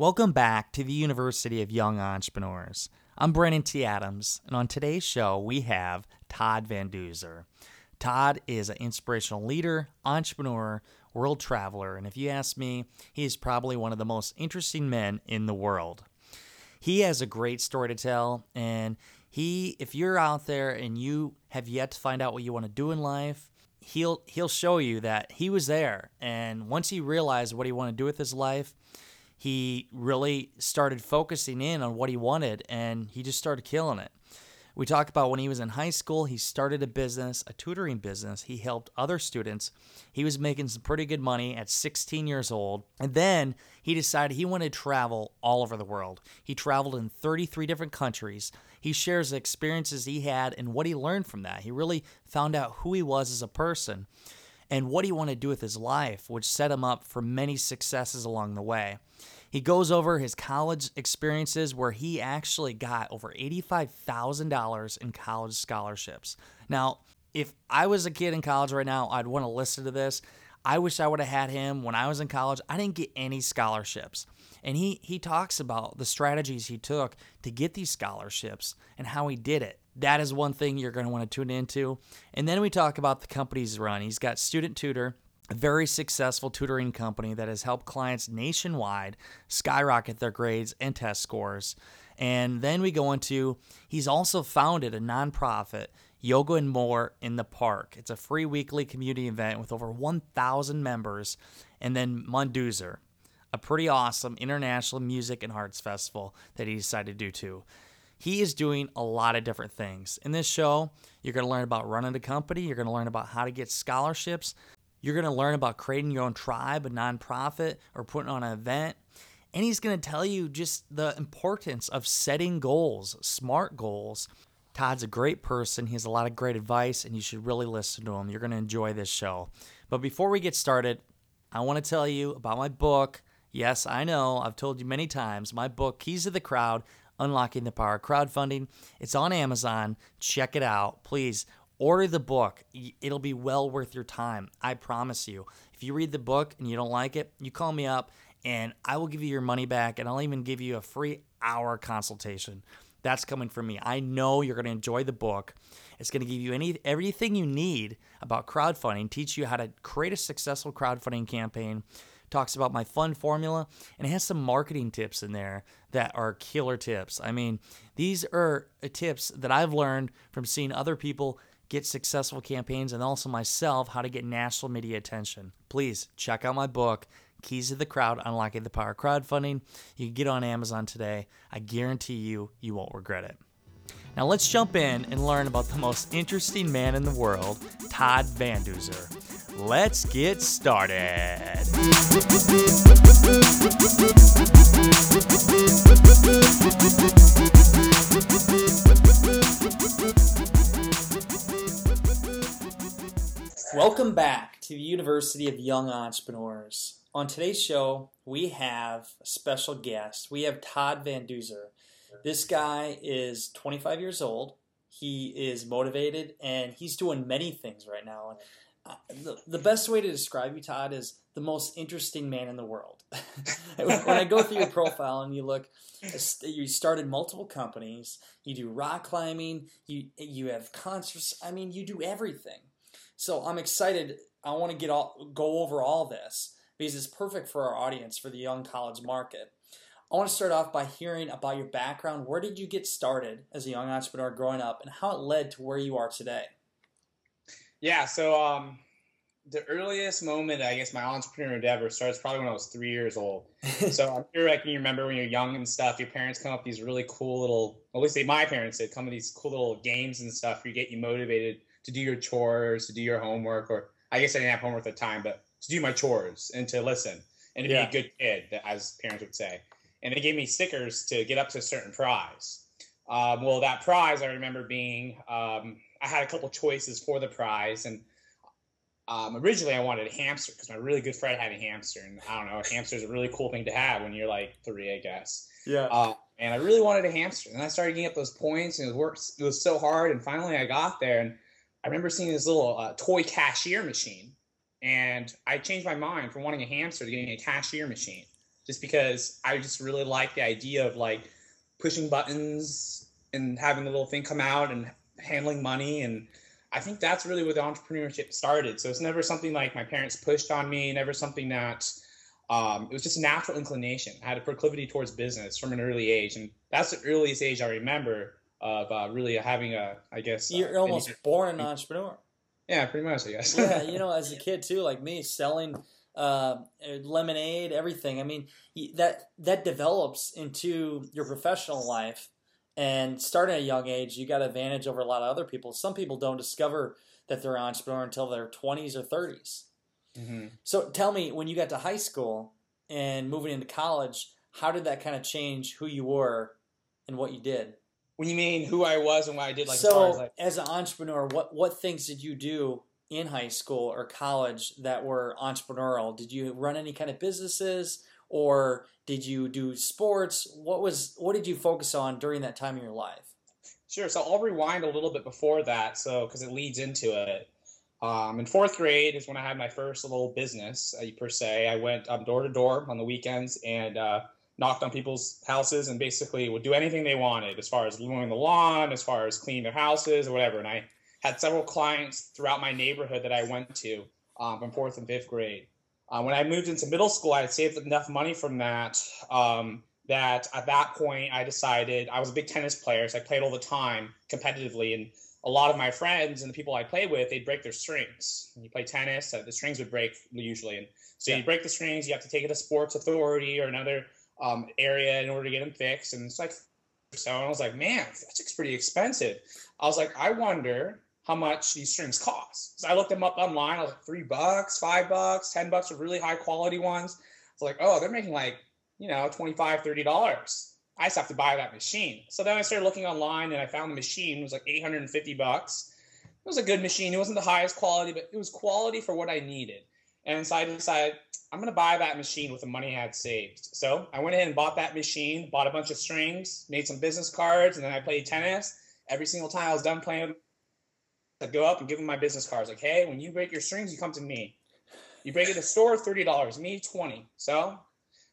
Welcome back to the University of Young Entrepreneurs. I'm Brandon T. Adams, and on today's show, we have Todd VanDuzer. Todd is an inspirational leader, entrepreneur, world traveler, and if you ask me, he is probably one of the most interesting men in the world. He has a great story to tell, and he, if you're out there and you have yet to find out what you want to do in life, he'll he'll show you that he was there, and once he realized what he wanted to do with his life, he really started focusing in on what he wanted and he just started killing it. We talk about when he was in high school, he started a business, a tutoring business. He helped other students. He was making some pretty good money at 16 years old. And then he decided he wanted to travel all over the world. He traveled in 33 different countries. He shares the experiences he had and what he learned from that. He really found out who he was as a person and what he wanted to do with his life, which set him up for many successes along the way. He goes over his college experiences where he actually got over $85,000 in college scholarships. Now, if I was a kid in college right now, I'd want to listen to this. I wish I would have had him when I was in college. I didn't get any scholarships. And he he talks about the strategies he took to get these scholarships and how he did it. That is one thing you're going to want to tune into. And then we talk about the companies run. He's got Student Tutor, a very successful tutoring company that has helped clients nationwide skyrocket their grades and test scores. And then we go into he's also founded a nonprofit, Yoga and More in the Park. It's a free weekly community event with over 1,000 members. And then Munduzer, a pretty awesome international music and arts festival that he decided to do too. He is doing a lot of different things. In this show, you're going to learn about running a company, you're going to learn about how to get scholarships, you're going to learn about creating your own tribe, a nonprofit, or putting on an event. And he's going to tell you just the importance of setting goals, smart goals. Todd's a great person. He has a lot of great advice, and you should really listen to him. You're going to enjoy this show. But before we get started, I want to tell you about my book. Yes, I know, I've told you many times. My book, Keys to the Crowd Unlocking the Power of Crowdfunding. It's on Amazon. Check it out. Please order the book. It'll be well worth your time. I promise you. If you read the book and you don't like it, you call me up and I will give you your money back and I'll even give you a free hour consultation. That's coming from me. I know you're going to enjoy the book. It's going to give you any everything you need about crowdfunding, teach you how to create a successful crowdfunding campaign. Talks about my fun formula and it has some marketing tips in there that are killer tips. I mean, these are uh, tips that I've learned from seeing other people get successful campaigns and also myself how to get national media attention. Please check out my book, Keys to the Crowd Unlocking the Power of Crowdfunding. You can get on Amazon today. I guarantee you, you won't regret it. Now let's jump in and learn about the most interesting man in the world, Todd VanDuzer. Let's get started. Welcome back to the University of Young Entrepreneurs. On today's show, we have a special guest. We have Todd VanDuzer. This guy is 25 years old. He is motivated and he's doing many things right now. Uh, the, the best way to describe you, Todd, is the most interesting man in the world. when I go through your profile and you look, you started multiple companies, you do rock climbing, you you have concerts. I mean, you do everything. So I'm excited. I want to get all go over all this because it's perfect for our audience for the young college market. I want to start off by hearing about your background. Where did you get started as a young entrepreneur growing up, and how it led to where you are today? Yeah, so um, the earliest moment, I guess, my entrepreneur endeavor starts probably when I was three years old. so I'm sure I can remember when you're young and stuff, your parents come up with these really cool little, at least my parents did, come with these cool little games and stuff to get you motivated to do your chores, to do your homework, or I guess I didn't have homework at the time, but to do my chores and to listen. and to yeah. be a good kid, as parents would say. And they gave me stickers to get up to a certain prize. Um, well, that prize I remember being um, I had a couple choices for the prize, and um, originally I wanted a hamster because my really good friend had a hamster, and I don't know, a hamster is a really cool thing to have when you're like three, I guess. Yeah. Uh, and I really wanted a hamster, and I started getting up those points, and it worked. It was so hard, and finally I got there, and I remember seeing this little uh, toy cashier machine, and I changed my mind from wanting a hamster to getting a cashier machine, just because I just really liked the idea of like pushing buttons and having the little thing come out and handling money and I think that's really where the entrepreneurship started. So it's never something like my parents pushed on me, never something that um, it was just a natural inclination. I had a proclivity towards business from an early age, and that's the earliest age I remember of uh, really having a, I guess. You're uh, almost born an entrepreneur. Yeah, pretty much, I guess. yeah, you know, as a kid too, like me, selling uh, lemonade, everything. I mean, that that develops into your professional life and starting at a young age, you got advantage over a lot of other people. Some people don't discover that they're an entrepreneur until their 20s or 30s. Mm-hmm. So tell me, when you got to high school and moving into college, how did that kind of change who you were and what you did? When you mean who I was and what I did, like so, as, like- as an entrepreneur, what what things did you do in high school or college that were entrepreneurial? Did you run any kind of businesses? Or did you do sports? What was what did you focus on during that time in your life? Sure. So I'll rewind a little bit before that, so because it leads into it. Um, in fourth grade is when I had my first little business uh, per se. I went um, door to door on the weekends and uh, knocked on people's houses and basically would do anything they wanted as far as mowing the lawn, as far as cleaning their houses or whatever. And I had several clients throughout my neighborhood that I went to um, from fourth and fifth grade. Uh, when I moved into middle school, I had saved enough money from that um, that at that point I decided I was a big tennis player, so I played all the time competitively. And a lot of my friends and the people I played with, they'd break their strings. When you play tennis, uh, the strings would break usually, and so yeah. you break the strings. You have to take it to sports authority or another um, area in order to get them fixed. And it's like, so I was like, man, that's pretty expensive. I was like, I wonder how much these strings cost. So I looked them up online. I was like, three bucks, five bucks, ten bucks for really high quality ones. It's like, oh, they're making like, you know, 25 $30. I just have to buy that machine. So then I started looking online and I found the machine it was like 850 bucks. It was a good machine. It wasn't the highest quality, but it was quality for what I needed. And so I decided I'm going to buy that machine with the money I had saved. So I went ahead and bought that machine, bought a bunch of strings, made some business cards, and then I played tennis. Every single time I was done playing I'd go up and give them my business cards. Like, hey, when you break your strings, you come to me. You break it at the store, thirty dollars. Me, twenty. So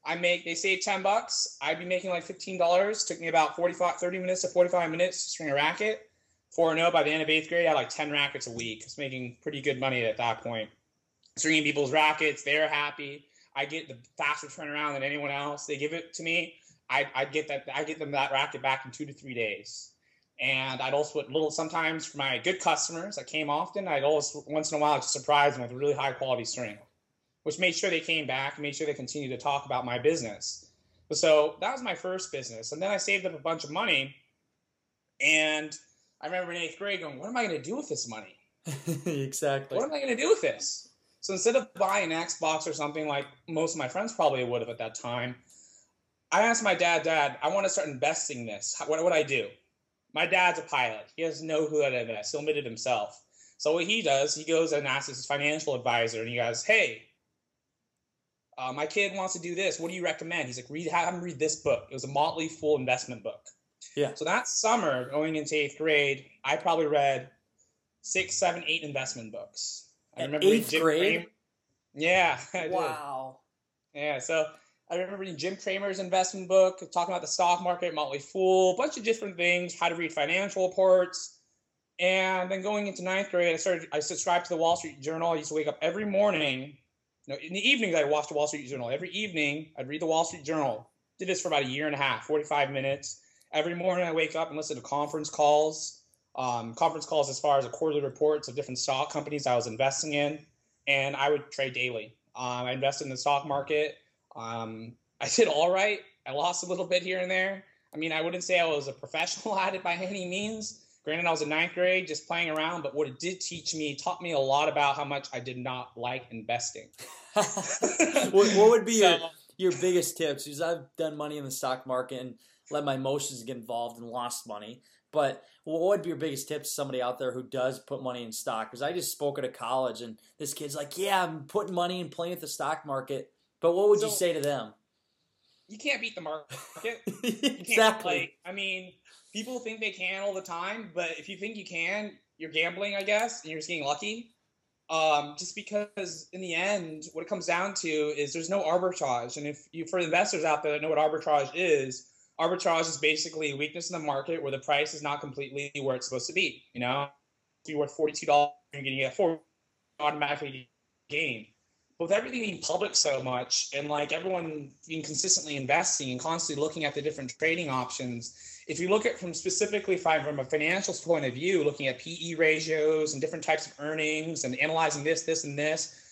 I make. They say ten bucks. I'd be making like fifteen dollars. Took me about 45, 30 minutes to forty-five minutes to string a racket. Four and zero by the end of eighth grade, I had like ten rackets a week. It's making pretty good money at that point. Stringing people's rackets, they're happy. I get the faster turnaround than anyone else. They give it to me. I, I get that. I get them that racket back in two to three days. And I'd also put little sometimes for my good customers that came often, I'd always once in a while surprise them with really high quality string, which made sure they came back and made sure they continued to talk about my business. So that was my first business. And then I saved up a bunch of money. And I remember in eighth grade going, What am I going to do with this money? exactly. What am I going to do with this? So instead of buying an Xbox or something like most of my friends probably would have at that time, I asked my dad, Dad, I want to start investing this. What would I do? My dad's a pilot. He doesn't know who that is. He'll admit it himself. So what he does, he goes and asks his financial advisor, and he goes, "Hey, uh, my kid wants to do this. What do you recommend?" He's like, "Read, have him read this book. It was a Motley Fool investment book." Yeah. So that summer, going into eighth grade, I probably read six, seven, eight investment books. I remember eighth grade. Cramer. Yeah. wow. Yeah. So I remember reading Jim Cramer's investment book, talking about the stock market, Motley Fool, a bunch of different things, how to read financial reports. And then going into ninth grade, I started. I subscribed to the Wall Street Journal. I used to wake up every morning. Know, in the evenings, I watched the Wall Street Journal. Every evening, I'd read the Wall Street Journal. Did this for about a year and a half, 45 minutes. Every morning, I wake up and listen to conference calls. Um, conference calls as far as the quarterly reports of different stock companies I was investing in, and I would trade daily. Um, I invested in the stock market. Um, I did all right. I lost a little bit here and there. I mean, I wouldn't say I was a professional at it by any means. Granted, I was in ninth grade just playing around, but what it did teach me taught me a lot about how much I did not like investing. what, what, would be so, your, your biggest tips? Because I've done money in the stock market and let my emotions get involved and lost money. But what would be your biggest tips to somebody out there who does put money in stock? Because I just spoke at a college and this kid's like, yeah, I'm putting money and playing with the stock market. But what would so, you say to them? You can't beat the market. exactly. I mean, people think they can all the time, but if you think you can, you're gambling, I guess, and you're just getting lucky. Um, just because in the end, what it comes down to is there's no arbitrage. And if you, for investors out there that know what arbitrage is, arbitrage is basically a weakness in the market where the price is not completely where it's supposed to be. You know, if you're worth $42, you're getting a four automatically gain with everything being public so much and like everyone being consistently investing and constantly looking at the different trading options, if you look at from specifically from a financial point of view, looking at PE ratios and different types of earnings and analyzing this, this, and this,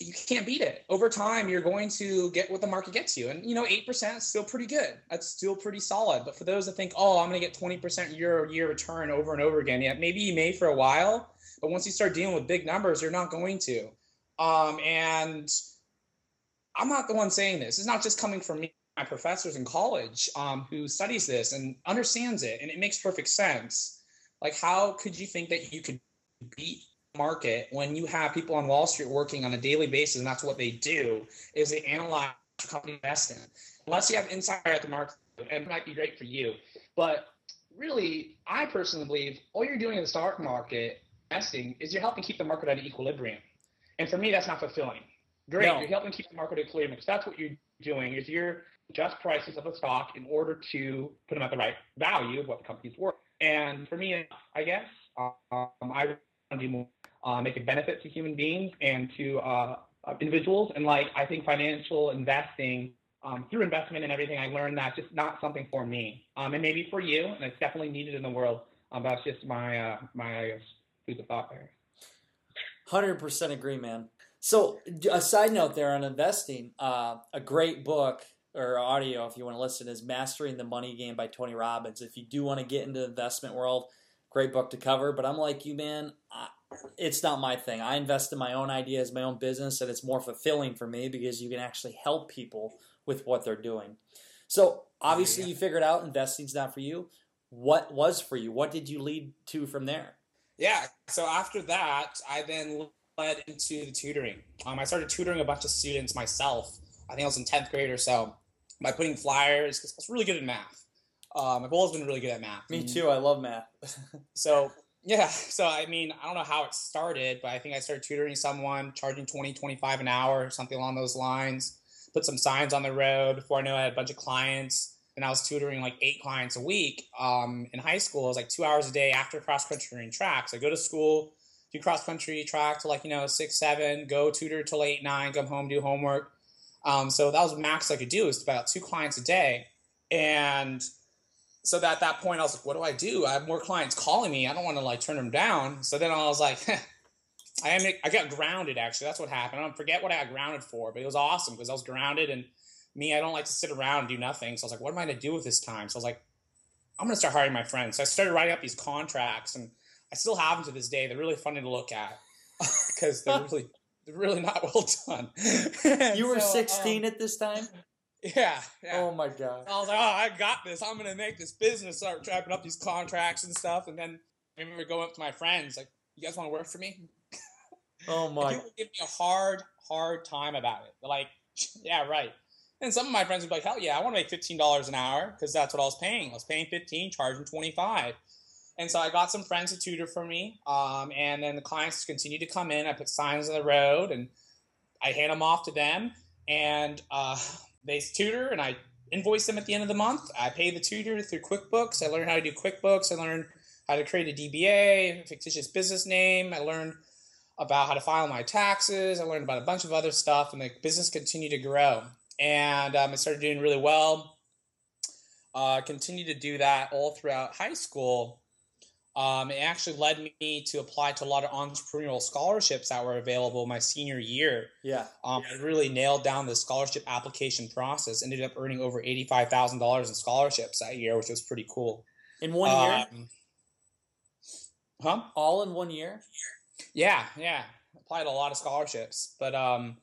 you can't beat it. Over time, you're going to get what the market gets you. And, you know, 8% is still pretty good. That's still pretty solid. But for those that think, oh, I'm going to get 20% year year return over and over again, yeah, maybe you may for a while. But once you start dealing with big numbers, you're not going to. Um, and I'm not the one saying this. It's not just coming from me, my professors in college um, who studies this and understands it, and it makes perfect sense. Like, how could you think that you could beat market when you have people on Wall Street working on a daily basis, and that's what they do is they analyze the company invest in. Unless you have insider at the market, it might be great for you. But really, I personally believe all you're doing in the stock market investing is you're helping keep the market at an equilibrium. And for me, that's not fulfilling. Great, no. you're helping keep the market equilibrium because that's what you're doing is you're just prices of a stock in order to put them at the right value of what the company's worth. And for me, I guess um, I want to do more, uh, make a benefit to human beings and to uh, uh, individuals. And like I think financial investing um, through investment and everything, I learned that's just not something for me. Um, and maybe for you, and it's definitely needed in the world. Um, that's just my uh, my food of thought there. Hundred percent agree, man. So, a side note there on investing, uh, a great book or audio if you want to listen is "Mastering the Money Game" by Tony Robbins. If you do want to get into the investment world, great book to cover. But I'm like you, man. I, it's not my thing. I invest in my own ideas, my own business, and it's more fulfilling for me because you can actually help people with what they're doing. So obviously, yeah. you figured out investing's not for you. What was for you? What did you lead to from there? Yeah. So after that, I then led into the tutoring. Um, I started tutoring a bunch of students myself. I think I was in 10th grade or so by putting flyers because I was really good at math. Um, I've always been really good at math. Me too. I love math. so yeah. So I mean, I don't know how it started, but I think I started tutoring someone, charging 20, 25 an hour, something along those lines. Put some signs on the road. Before I know, I had a bunch of clients and I was tutoring like eight clients a week. Um, in high school, it was like two hours a day after cross country and track. So I go to school, do cross country track to like you know six, seven, go tutor till eight, nine, come home, do homework. Um, so that was max I could do. Is about two clients a day, and so that at that point I was like, what do I do? I have more clients calling me. I don't want to like turn them down. So then I was like. I am. I got grounded. Actually, that's what happened. I don't forget what I got grounded for, but it was awesome because I was grounded and me, I don't like to sit around and do nothing. So I was like, what am I going to do with this time? So I was like, I'm going to start hiring my friends. So I started writing up these contracts, and I still have them to this day. They're really funny to look at because they're really they're really not well done. you were so, 16 um, at this time. Yeah, yeah, Oh my god. I was like, oh, I got this. I'm gonna make this business. Start wrapping up these contracts and stuff. And then I remember going up to my friends like, "You guys want to work for me?" Oh my! people give me a hard, hard time about it. They're like, "Yeah, right." And some of my friends would be like, hell yeah, I want to make $15 an hour because that's what I was paying. I was paying 15, charging 25. And so I got some friends to tutor for me. Um, and then the clients continued to come in. I put signs on the road and I hand them off to them. And uh, they tutor and I invoice them at the end of the month. I pay the tutor through QuickBooks. I learned how to do QuickBooks. I learned how to create a DBA, a fictitious business name. I learned about how to file my taxes. I learned about a bunch of other stuff, and the business continued to grow and um, I started doing really well. Uh, continued to do that all throughout high school. Um, it actually led me to apply to a lot of entrepreneurial scholarships that were available my senior year. Yeah. Um, I really nailed down the scholarship application process. Ended up earning over eighty-five thousand dollars in scholarships that year, which was pretty cool. In one year. Um, Huh? All in one year? Yeah, yeah. Applied a lot of scholarships, but um,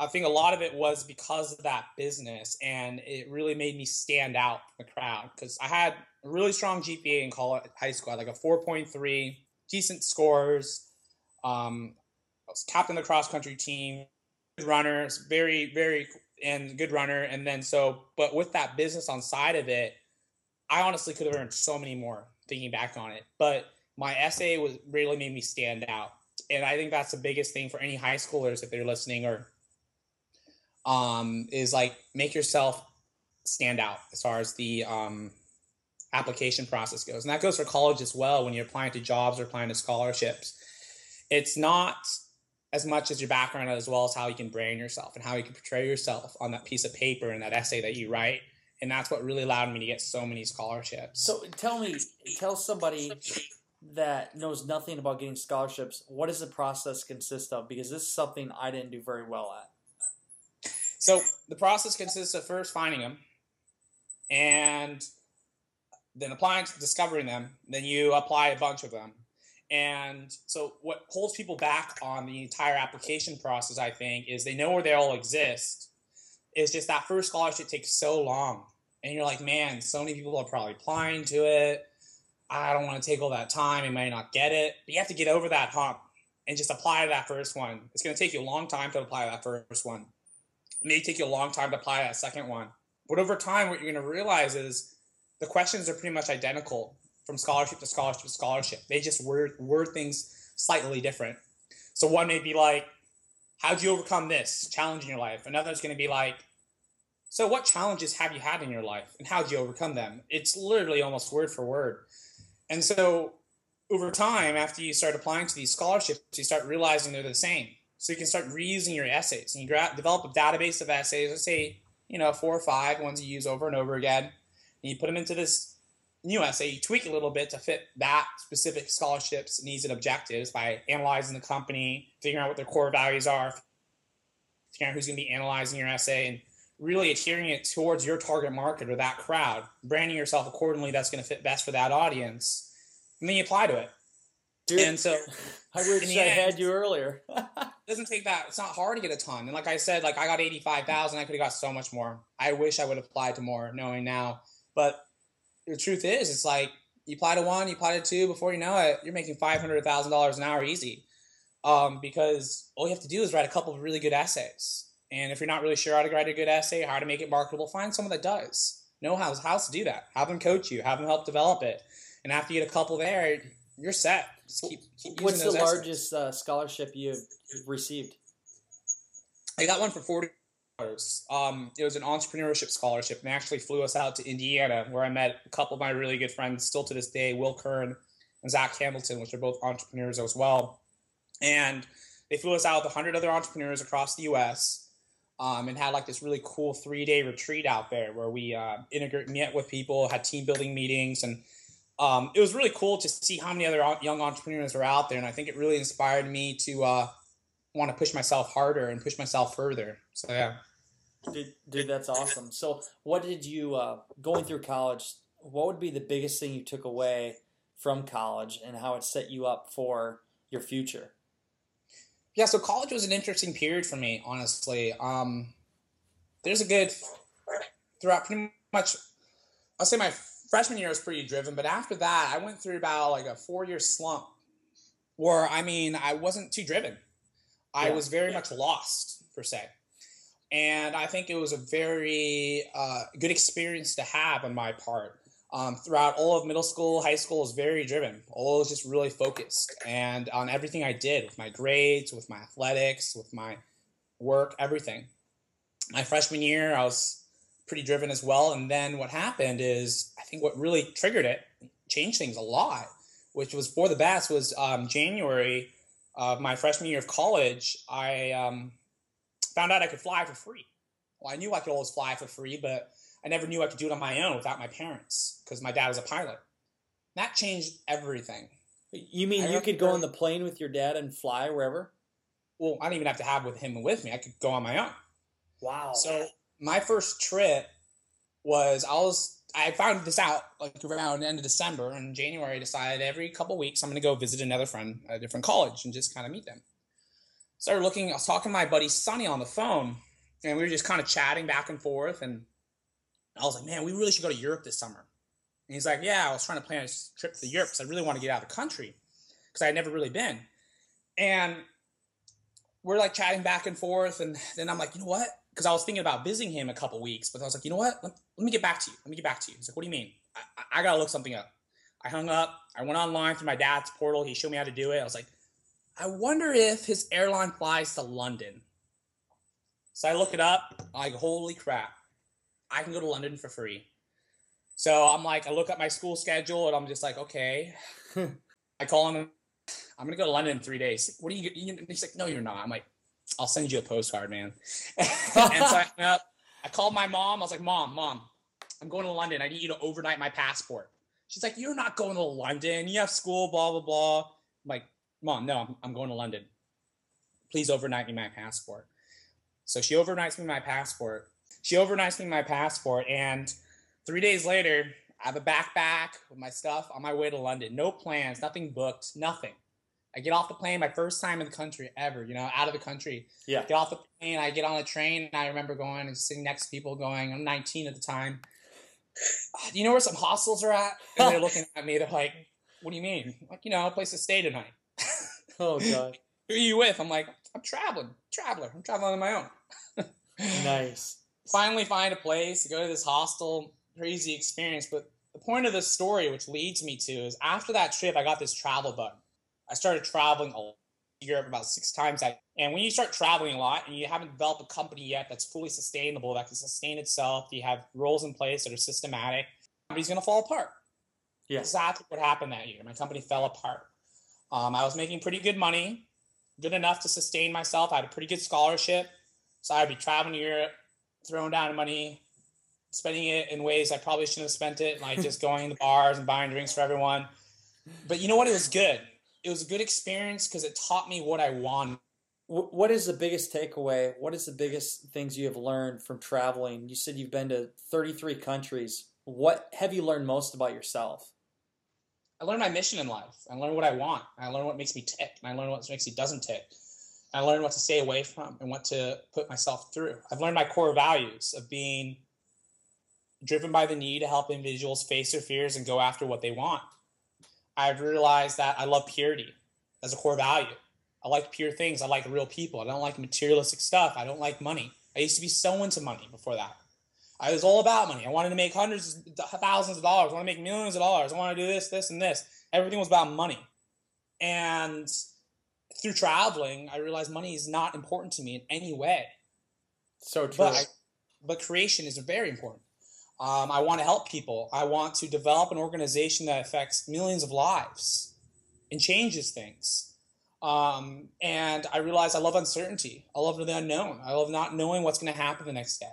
I think a lot of it was because of that business, and it really made me stand out in the crowd because I had a really strong GPA in college, high school, I had like a four point three, decent scores. Um, I was captain of the cross country team, good runner, very very and good runner, and then so, but with that business on side of it, I honestly could have earned so many more thinking back on it, but my essay was really made me stand out and i think that's the biggest thing for any high schoolers if they're listening or um is like make yourself stand out as far as the um application process goes and that goes for college as well when you're applying to jobs or applying to scholarships it's not as much as your background as well as how you can brand yourself and how you can portray yourself on that piece of paper and that essay that you write and that's what really allowed me to get so many scholarships So tell me, tell somebody that knows nothing about getting scholarships, what does the process consist of? Because this is something I didn't do very well at. So the process consists of first finding them, and then applying, to discovering them. Then you apply a bunch of them, and so what holds people back on the entire application process, I think, is they know where they all exist. Is just that first scholarship takes so long, and you're like, man, so many people are probably applying to it. I don't want to take all that time. I might not get it. But you have to get over that hump and just apply to that first one. It's going to take you a long time to apply to that first one. It may take you a long time to apply that second one. But over time, what you're going to realize is the questions are pretty much identical from scholarship to scholarship to scholarship. They just word, word things slightly different. So one may be like, how'd you overcome this challenge in your life? Another is going to be like, so what challenges have you had in your life and how'd you overcome them? It's literally almost word for word. And so over time, after you start applying to these scholarships, you start realizing they're the same. So you can start reusing your essays. And you gra- develop a database of essays, let's say, you know, four or five ones you use over and over again. And you put them into this new essay, you tweak a little bit to fit that specific scholarship's needs and objectives by analyzing the company, figuring out what their core values are, figuring out who's going to be analyzing your essay, and really adhering it towards your target market or that crowd, branding yourself accordingly that's going to fit best for that audience, and then you apply to it. Dude, And so I wish I had you earlier. it doesn't take that. It's not hard to get a ton. And like I said, like I got eighty five thousand. I could have got so much more. I wish I would have applied to more, knowing now. But the truth is, it's like you apply to one, you apply to two. Before you know it, you're making five hundred thousand dollars an hour easy. Um, because all you have to do is write a couple of really good essays. And if you're not really sure how to write a good essay, how to make it marketable, find someone that does. Know how, how to do that. Have them coach you. Have them help develop it. And after you get a couple there, you're set. Just keep, keep using What's the largest uh, scholarship you've received? I got one for forty dollars. Um, it was an entrepreneurship scholarship, and actually flew us out to Indiana, where I met a couple of my really good friends, still to this day, Will Kern and Zach Hamilton, which are both entrepreneurs as well. And they flew us out with hundred other entrepreneurs across the U.S. Um, and had like this really cool three day retreat out there where we uh, integrate met with people, had team building meetings, and um, it was really cool to see how many other young entrepreneurs are out there. And I think it really inspired me to uh, want to push myself harder and push myself further. So yeah. Dude, dude, that's awesome. So, what did you uh, going through college? What would be the biggest thing you took away from college, and how it set you up for your future? Yeah, so college was an interesting period for me, honestly. Um, there's a good throughout pretty much. I'll say my freshman year was pretty driven, but after that, I went through about like a four year slump, where I mean, I wasn't too driven. I Yeah. was very much lost per se, and I think it was a very uh, good experience to have on my part. Um, throughout all of middle school, high school was very driven. All was just really focused, and on everything I did with my grades, with my athletics, with my work, everything. My freshman year, I was pretty driven as well. And then what happened is, I think what really triggered it, changed things a lot, which was for the best, was um, January of my freshman year of college. I um, found out I could fly for free. Well, I knew I could always fly for free, but I never knew I could do it on my own without my parents because my dad was a pilot. That changed everything. You mean I you could go on the plane with your dad and fly wherever? Well, I didn't even have to have with him with me. I could go on my own. Wow. So my first trip was I was I found this out like around the end of December and January. I decided every couple weeks I'm going to go visit another friend at a different college and just kind of meet them. Started looking. I was talking to my buddy Sonny on the phone, and we were just kind of chatting back and forth. And I was like, "Man, we really should go to Europe this summer." And he's like, "Yeah, I was trying to plan a trip to Europe because I really want to get out of the country because I had never really been." And we're like chatting back and forth, and then I'm like, "You know what?" Because I was thinking about visiting him a couple weeks, but I was like, you know what? Let, let, me get back to you. Let me get back to you. He's like, what do you mean? I, I, gotta look something up. I hung up. I went online through my dad's portal. He showed me how to do it. I was like, I wonder if his airline flies to London. So I look it up. I'm like, holy crap, I can go to London for free. So I'm like, I look at my school schedule and I'm just like, okay. I call him. I'm gonna go to London in three days. What are you? He's like, no, you're not. I'm like, I'll send you a postcard, man. and so I, I called my mom. I was like, Mom, Mom, I'm going to London. I need you to overnight my passport. She's like, You're not going to London. You have school, blah, blah, blah. I'm like, Mom, no, I'm, I'm going to London. Please overnight me my passport. So she overnights me my passport. She overnights me my passport. And three days later, I have a backpack with my stuff on my way to London. No plans, nothing booked, nothing. I get off the plane, my first time in the country ever, you know, out of the country. Yeah. Get off the plane, I get on the train, and I remember going and sitting next to people going, I'm 19 at the time. Do you know where some hostels are at? And they're looking at me, they're like, What do you mean? Like, you know, a place to stay tonight. oh, God. Who are you with? I'm like, I'm traveling, traveler. I'm traveling on my own. nice. Finally, find a place to go to this hostel. Crazy experience. But the point of this story, which leads me to, is after that trip, I got this travel bug I started traveling a Europe about six times. And when you start traveling a lot and you haven't developed a company yet that's fully sustainable, that can sustain itself, you have roles in place that are systematic, company's going to fall apart. Yeah. Exactly what happened that year. My company fell apart. Um, I was making pretty good money, good enough to sustain myself. I had a pretty good scholarship. So I'd be traveling to Europe, throwing down money, spending it in ways I probably shouldn't have spent it, like just going to bars and buying drinks for everyone. But you know what? It was good it was a good experience because it taught me what I want. What is the biggest takeaway? What is the biggest things you have learned from traveling? You said you've been to 33 countries. What have you learned most about yourself? I learned my mission in life. I learned what I want. I learned what makes me tick. And I learned what makes me doesn't tick. I learned what to stay away from and what to put myself through. I've learned my core values of being driven by the need to help individuals face their fears and go after what they want. I've realized that I love purity as a core value. I like pure things. I like real people. I don't like materialistic stuff. I don't like money. I used to be so into money before that. I was all about money. I wanted to make hundreds of thousands of dollars. I want to make millions of dollars. I want to do this, this, and this. Everything was about money. And through traveling, I realized money is not important to me in any way. So true. But, I, but creation is very important. Um, I want to help people. I want to develop an organization that affects millions of lives and changes things. Um, and I realize I love uncertainty. I love the unknown. I love not knowing what's going to happen the next day.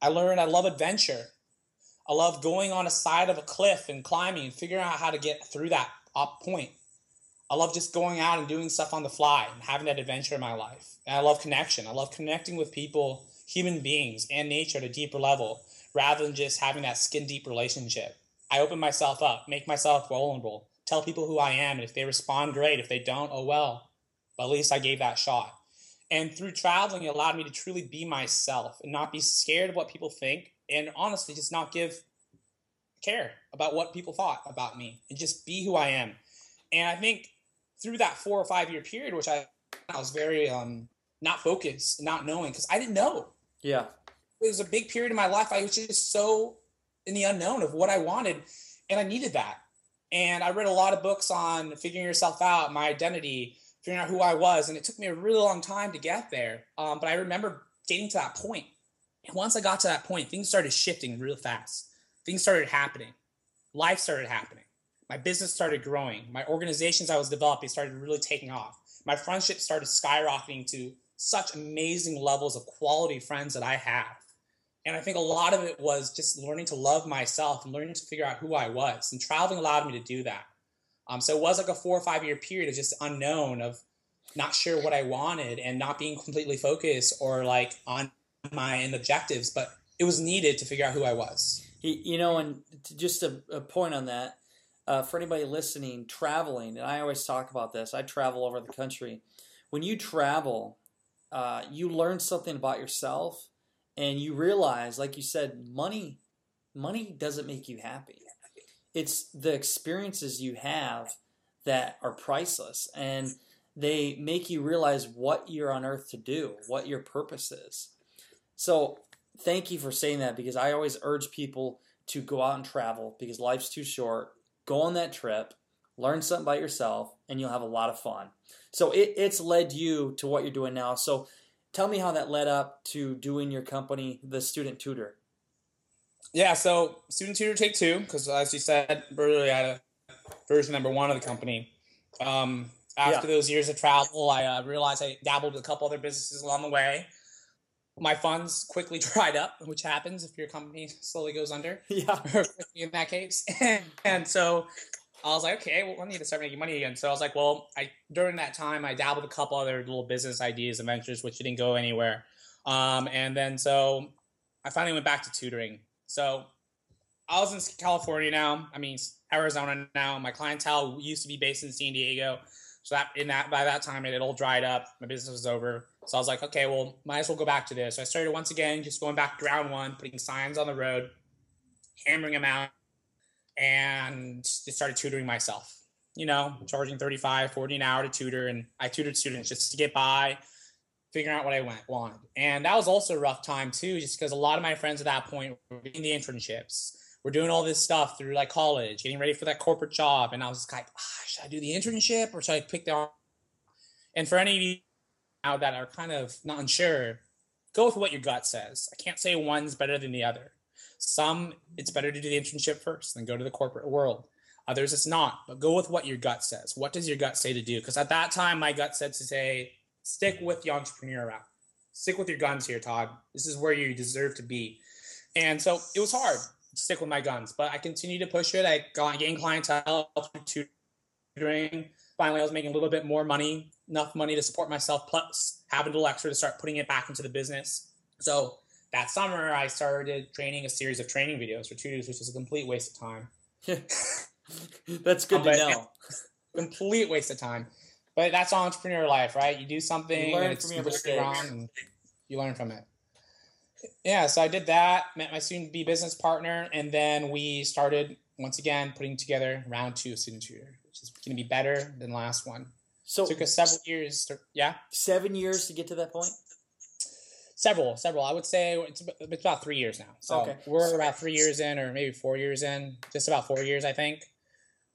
I learned I love adventure. I love going on a side of a cliff and climbing and figuring out how to get through that up point. I love just going out and doing stuff on the fly and having that adventure in my life. And I love connection. I love connecting with people, human beings, and nature at a deeper level rather than just having that skin deep relationship. I open myself up, make myself vulnerable, tell people who I am. And if they respond, great. If they don't, oh well. But at least I gave that shot. And through traveling, it allowed me to truly be myself and not be scared of what people think. And honestly, just not give care about what people thought about me and just be who I am. And I think through that four or five year period, which I, I was very um, not focused, not knowing, because I didn't know. Yeah it was a big period in my life. I was just so in the unknown of what I wanted, and I needed that. And I read a lot of books on figuring yourself out, my identity, figuring out who I was, and it took me a really long time to get there. Um, but I remember getting to that point. And once I got to that point, things started shifting real fast. Things started happening. Life started happening. My business started growing. My organizations I was developing started really taking off. My friendships started skyrocketing to such amazing levels of quality friends that I have. And I think a lot of it was just learning to love myself and learning to figure out who I was. And traveling allowed me to do that. Um, so it was like a four or five year period of just unknown, of not sure what I wanted and not being completely focused or like on my end objectives, but it was needed to figure out who I was. You know, and just a, a point on that uh, for anybody listening, traveling, and I always talk about this. I travel over the country. When you travel, uh, you learn something about yourself, and you realize, like you said, money money doesn't make you happy. It's the experiences you have that are priceless, and they make you realize what you're on earth to do, what your purpose is. So, thank you for saying that because I always urge people to go out and travel because life's too short. Go on that trip, learn something about yourself, and you'll have a lot of fun. So, it, it's led you to what you're doing now. So, tell me how that led up to doing your company, the Student Tutor. Yeah, so Student Tutor Take Two, because as you said earlier, I had a version number one of the company. Um, after yeah. those years of travel, I uh, realized I dabbled with a couple other businesses along the way. My funds quickly dried up, which happens if your company slowly goes under. Yeah. in that case. and so I was like, okay, well, I need to start making money again. So I was like, well, I during that time, I dabbled a couple other little business ideas and ventures, which didn't go anywhere. Um, and then so I finally went back to tutoring. So I was in California now. I mean, Arizona now. My clientele used to be based in San Diego. So that in that by that time it had all dried up. My business was over. So I was like, okay, well, might as well go back to this. So I started once again, just going back to ground one, putting signs on the road, hammering them out, and started tutoring myself. You know, charging 35, 40 an hour to tutor. And I tutored students just to get by, figuring out what I went, wanted. And that was also a rough time too, just because a lot of my friends at that point were doing the internships we're doing all this stuff through like college, getting ready for that corporate job. And I was like, ah, should I do the internship or should I pick the? And for any of you now that are kind of not unsure, go with what your gut says. I can't say one's better than the other. Some it's better to do the internship first, then go to the corporate world. Others it's not, but go with what your gut says. What does your gut say to do? Because at that time, my gut said to say, stick with the entrepreneur route. Stick with your guns here, Todd. This is where you deserve to be. And so it was hard to stick with my guns. But I continued to push it. I got gained clientele through tutoring. Finally, I was making a little bit more money, enough money to support myself, plus having a little extra to start putting it back into the business. So that summer, I started training a series of training videos for tutors, which was a complete waste of time. that's good to know. complete waste of time. But that's entrepreneur life, right? You do something you and it's wrong, and you learn from it yeah, so I did that, met my soon to be business partner, and then we started once again putting together round two of student tutor, which is going to be better than last one. So it took us several years. To, yeah, seven years to get to that point. Several, several. I would say it's, it's about three years now. So okay. we're about three years in, or maybe four years in. Just about four years, I think.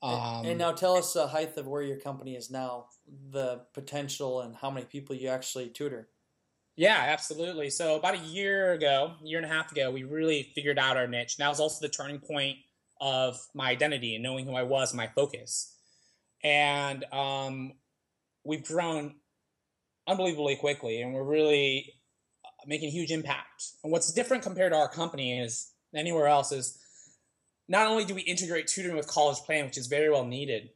Um, and now tell us the height of where your company is now, the potential, and how many people you actually tutor. Yeah, absolutely. So about a year ago, year and a half ago, we really figured out our niche. And that was also the turning point of my identity and knowing who I was, my focus. And um, we've grown unbelievably quickly, and we're really making a huge impact. And what's different compared to our company is anywhere else is not only do we integrate tutoring with college plan, which is very well needed,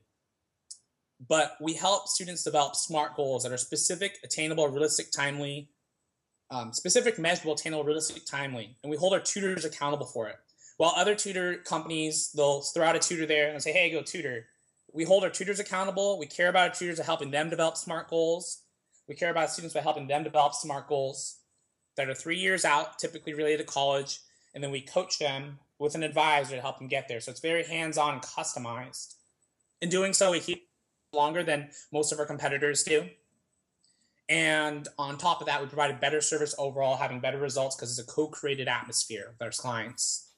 but we help students develop smart goals that are specific, attainable, realistic, timely, um, specific, measurable, attainable, realistic, timely, and we hold our tutors accountable for it. While other tutor companies, they'll throw out a tutor there and say, "Hey, go tutor." We hold our tutors accountable. We care about our tutors helping them develop smart goals. We care about students by helping them develop smart goals that are three years out, typically related to college, and then we coach them with an advisor to help them get there. So it's very hands-on and customized. In doing so, we keep longer than most of our competitors do. And on top of that, we provide a better service overall, having better results because it's a co-created atmosphere with our clients.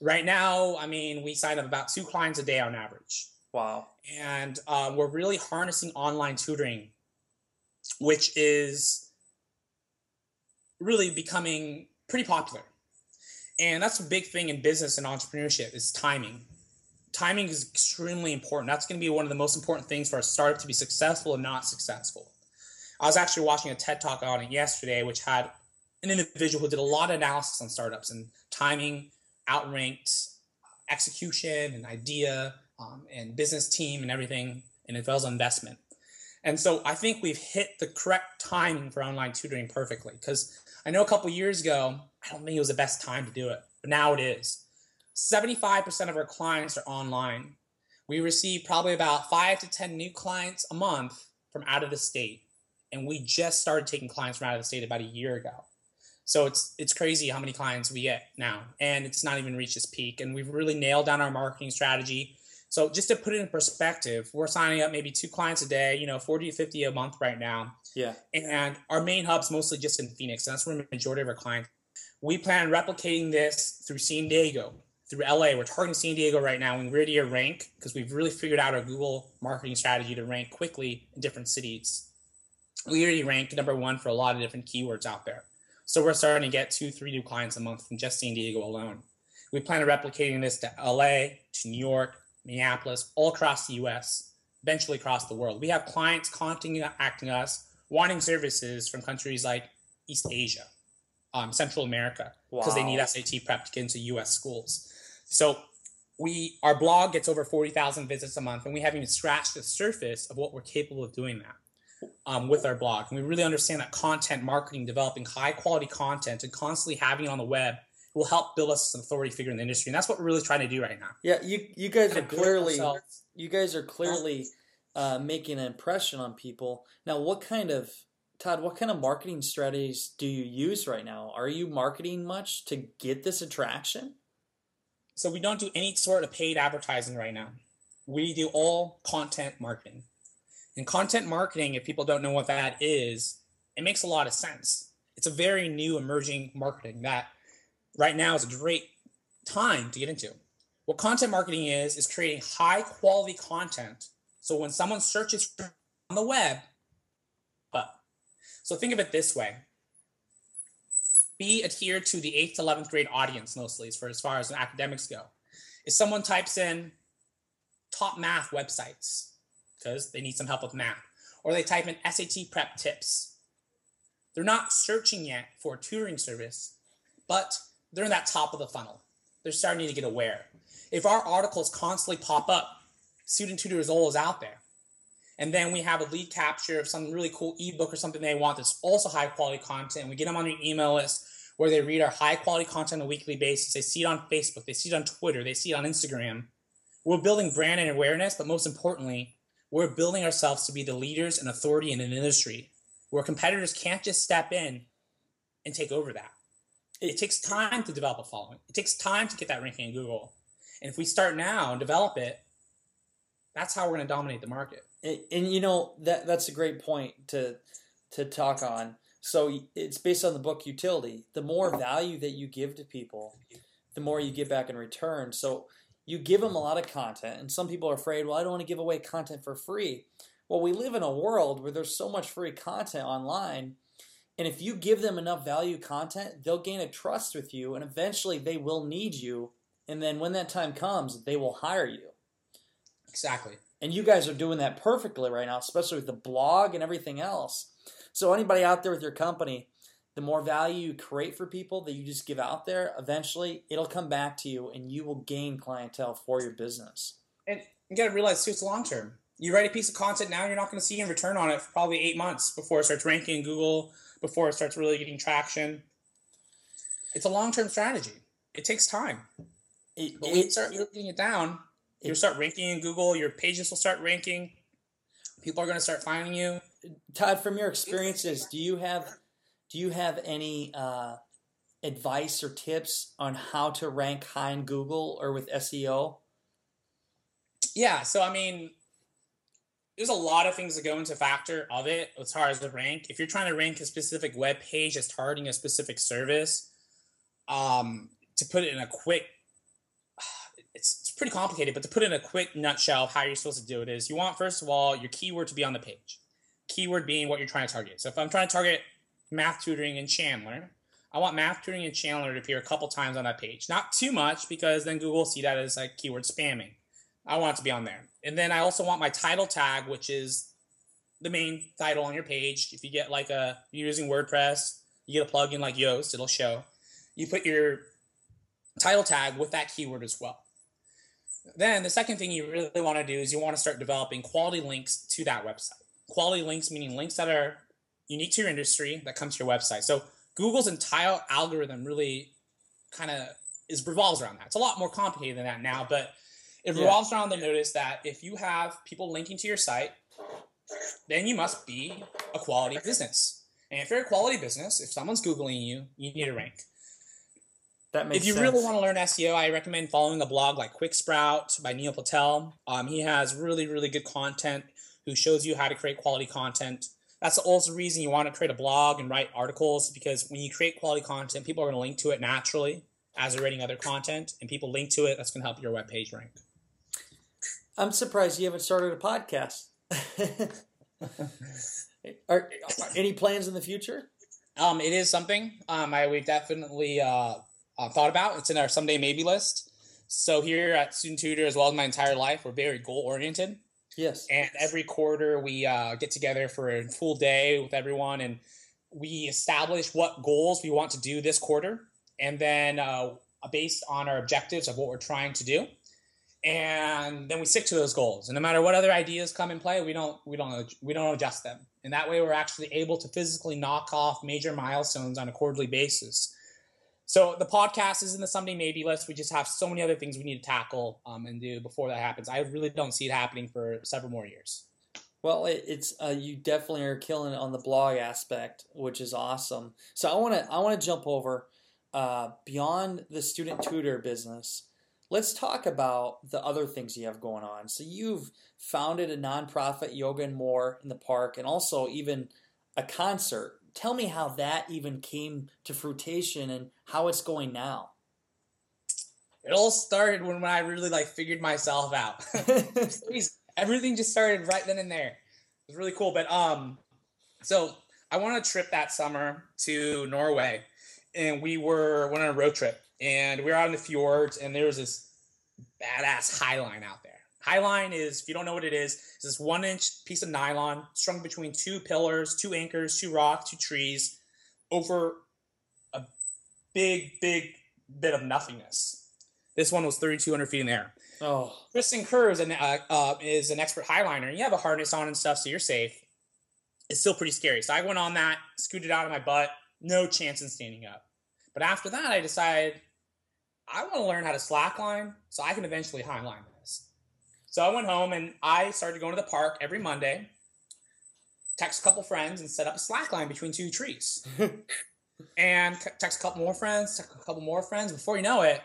Right now, I mean, we sign up about two clients a day on average. Wow. And uh, we're really harnessing online tutoring, which is really becoming pretty popular. And that's a big thing in business and entrepreneurship is timing. Timing is extremely important. That's going to be one of the most important things for a startup to be successful and not successful. I was actually watching a TED talk on it yesterday, which had an individual who did a lot of analysis on startups and timing, outranked execution and idea um, and business team and everything, and as well investment. And so I think we've hit the correct timing for online tutoring perfectly because I know a couple years ago, I don't think it was the best time to do it, but now it is. 75% of our clients are online. We receive probably about five to 10 new clients a month from out of the state. And we just started taking clients from out of the state about a year ago. So it's it's crazy how many clients we get now, and it's not even reached its peak. And we've really nailed down our marketing strategy. So just to put it in perspective, we're signing up maybe two clients a day, you know, 40 to 50 a month right now. Yeah. And our main hub's mostly just in Phoenix. And that's where the majority of our clients. We plan on replicating this through San Diego, through LA. We're targeting San Diego right now and we're ready to rank because we've really figured out our Google marketing strategy to rank quickly in different cities. We already ranked number one for a lot of different keywords out there. So we're starting to get two, three new clients a month from just San Diego alone. We plan on replicating this to LA, to New York, Minneapolis, all across the US, eventually across the world. We have clients contacting us, wanting services from countries like East Asia, um, Central America, because wow. they need SAT prep to get into US schools. So we our blog gets over 40,000 visits a month, and we haven't even scratched the surface of what we're capable of doing that um, with our blog. And we really understand that content marketing, developing high quality content, and constantly having it on the web will help build us an authority figure in the industry, and that's what we're really trying to do right now. Yeah, you you guys are clearly you guys are clearly uh, making an impression on people. Now, what kind of Todd? What kind of marketing strategies do you use right now? Are you marketing much to get this attraction? So we don't do any sort of paid advertising right now. We do all content marketing. And content marketing, if people don't know what that is, it makes a lot of sense. It's a very new emerging marketing that right now is a great time to get into. What content marketing is, is creating high quality content. So when someone searches on the web, but so think of it this way. Be adhered to the 8th to 11th grade audience mostly as far as, far as academics go. If someone types in top math websites because they need some help with math, or they type in SAT prep tips, they're not searching yet for a tutoring service, but they're in that top of the funnel. They're starting to get aware. If our articles constantly pop up, Student Tutor is always out there. And then we have a lead capture of some really cool ebook or something they want that's also high quality content. We get them on your email list where they read our high quality content on a weekly basis. They see it on Facebook, they see it on Twitter, they see it on Instagram. We're building brand and awareness, but most importantly, we're building ourselves to be the leaders and authority in an industry where competitors can't just step in and take over that it takes time to develop a following. It takes time to get that ranking in Google. And if we start now and develop it, that's how we're going to dominate the market. And, and, you know that that's a great point to to talk on. So it's based on the book Youtility. The more value that you give to people, the more you get back in return. So you give them a lot of content, and some people are afraid, well, I don't want to give away content for free. Well, we live in a world where there's so much free content online and if you give them enough value content, they'll gain a trust with you and eventually they will need you. And then when that time comes, they will hire you. Exactly. And you guys are doing that perfectly right now, especially with the blog and everything else. So, anybody out there with your company, the more value you create for people that you just give out there, eventually it'll come back to you and you will gain clientele for your business. And you got to realize, too, it's long term. You write a piece of content now, you're not going to see a return on it for probably eight months before it starts ranking Google before it starts really getting traction. It's a long term strategy. It takes time. It, but when it, you start getting it down, it, you'll start ranking in Google. Your pages will start ranking. People are going to start finding you. Todd, from your experiences, do you have do you have any uh, advice or tips on how to rank high in Google or with SEO? Yeah, so I mean, there's a lot of things that go into factor of it as far as the rank. If you're trying to rank a specific web page as targeting a specific service, um, to put it in a quick, it's, it's pretty complicated, but to put in a quick nutshell of how you're supposed to do it is you want, first of all, your keyword to be on the page. Keyword being what you're trying to target. So if I'm trying to target math tutoring in Chandler, I want math tutoring in Chandler to appear a couple times on that page. Not too much because then Google will see that as like keyword spamming. I want it to be on there. And then I also want my title tag, which is the main title on your page. If you get like a you're using WordPress, you get a plugin like Yoast, it'll show. You put your title tag with that keyword as well. Then the second thing you really want to do is you want to start developing quality links to that website. Quality links meaning links that are unique to your industry that comes to your website. So Google's entire algorithm really kind of is revolves around that. It's a lot more complicated than that now, but it revolves yeah. around the notice that if you have people linking to your site, then you must be a quality business. And if you're a quality business, if someone's googling you, you need to rank. That makes if you sense. really want to learn SEO, I recommend following a blog like Quick Sprout by Neil Patel. Um, he has really, really good content who shows you how to create quality content. That's the also the reason you want to create a blog and write articles because when you create quality content, people are going to link to it naturally as they're reading other content, and people link to it. That's going to help your web page rank. I'm surprised you haven't started a podcast. are, are, any plans in the future? Um, it is something um, I we've definitely uh, uh, thought about. It's in our someday maybe list. So here at Student Tutor, as well as my entire life, we're very goal oriented. Yes. And every quarter we uh, get together for a full day with everyone, and we establish what goals we want to do this quarter, and then uh, based on our objectives of what we're trying to do, and then we stick to those goals. And no matter what other ideas come in play, we don't we don't we don't adjust them. And that way, we're actually able to physically knock off major milestones on a quarterly basis. So the podcast is in the someday maybe list. We just have so many other things we need to tackle um, and do before that happens. I really don't see it happening for several more years. Well, it's uh, you definitely are killing it on the blog aspect, which is awesome. So I want to I want to jump over uh, beyond the student tutor business let's talk about the other things you have going on. So you've founded a nonprofit, Yoga and More, in the park, and also even a concert. Tell me how that even came to fruition and how it's going now. It all started when, when I really like figured myself out. Everything just started right then and there. It was really cool. But um, so I went on a trip that summer to Norway, and we were went on a road trip and we were out in the fjords, and there was this badass highline out there. Highline is, if you don't know what it is, it's this one inch piece of nylon strung between two pillars, two anchors, two rocks, two trees, over a big, big bit of nothingness. This one was 3,200 feet in the air. Oh. Kristen Kerr is an, uh, uh, is an expert highliner, and you have a harness on and stuff, so you're safe. It's still pretty scary. So I went on that, scooted out of my butt, no chance in standing up. But after that, I decided I want to learn how to slackline so I can eventually highline this. So I went home and I started going to the park every Monday, text a couple friends, and set up a slackline between two trees. and text a couple more friends, text a couple more friends. Before you know it,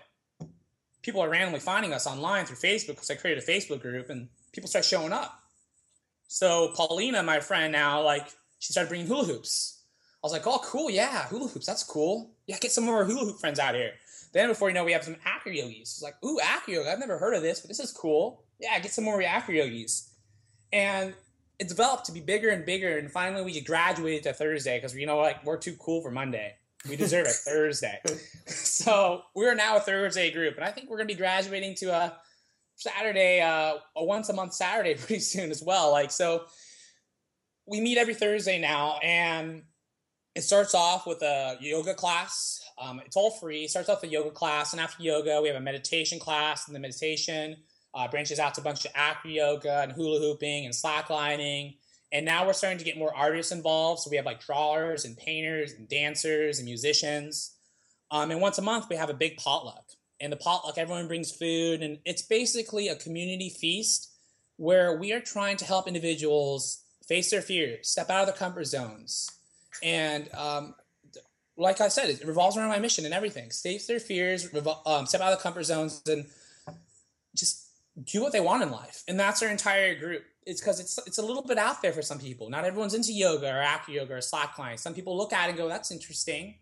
people are randomly finding us online through Facebook because I created a Facebook group and people start showing up. So Paulina, my friend now, like she started bringing hula hoops. I was like, oh, cool, yeah, hula hoops, that's cool. Yeah, get some of our hula hoop friends out here. Then before you know, we have some acro yogis. It's like, ooh, acro yoga. I've never heard of this, but this is cool. Yeah, get some more acro yogis. And it developed to be bigger and bigger. And finally, we graduated to Thursday because you know, like we're too cool for Monday. We deserve a Thursday. so we're now a Thursday group, and I think we're gonna be graduating to a Saturday, uh, a once a month Saturday pretty soon as well. Like so, we meet every Thursday now, and it starts off with a yoga class um, it's all free. It starts off with yoga class, and after yoga, we have a meditation class, and the meditation uh, branches out to a bunch of acro yoga and hula hooping and slacklining. And now we're starting to get more artists involved. So we have like drawers and painters and dancers and musicians. Um, and once a month, we have a big potluck. And the potluck, everyone brings food, and it's basically a community feast where we are trying to help individuals face their fears, step out of their comfort zones, and um, like I said, it revolves around my mission and everything. Face their fears, revol- um, step out of the comfort zones, and just do what they want in life. And that's our entire group. It's because it's it's a little bit out there for some people. Not everyone's into yoga or acro yoga or slackline. Some people look at it and go, "That's interesting."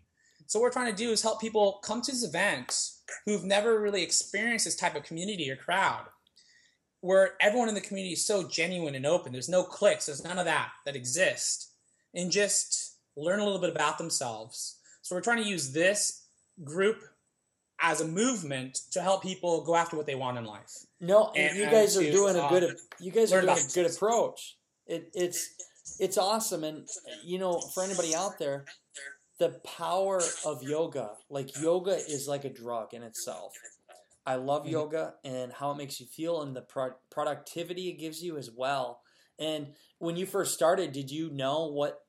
So what we're trying to do is help people come to this event who've never really experienced this type of community or crowd, where everyone in the community is so genuine and open. There's no clicks. There's none of that that exists, and just learn a little bit about themselves so we're trying to use this group as a movement to help people go after what they want in life. No, and, you guys are doing a good. You guys are doing a good approach. It, it's it's awesome, and you know, for anybody out there, the power of yoga, like yoga, is like a drug in itself. I love mm-hmm. yoga and how it makes you feel, and the pro- productivity it gives you as well. And when you first started, did you know what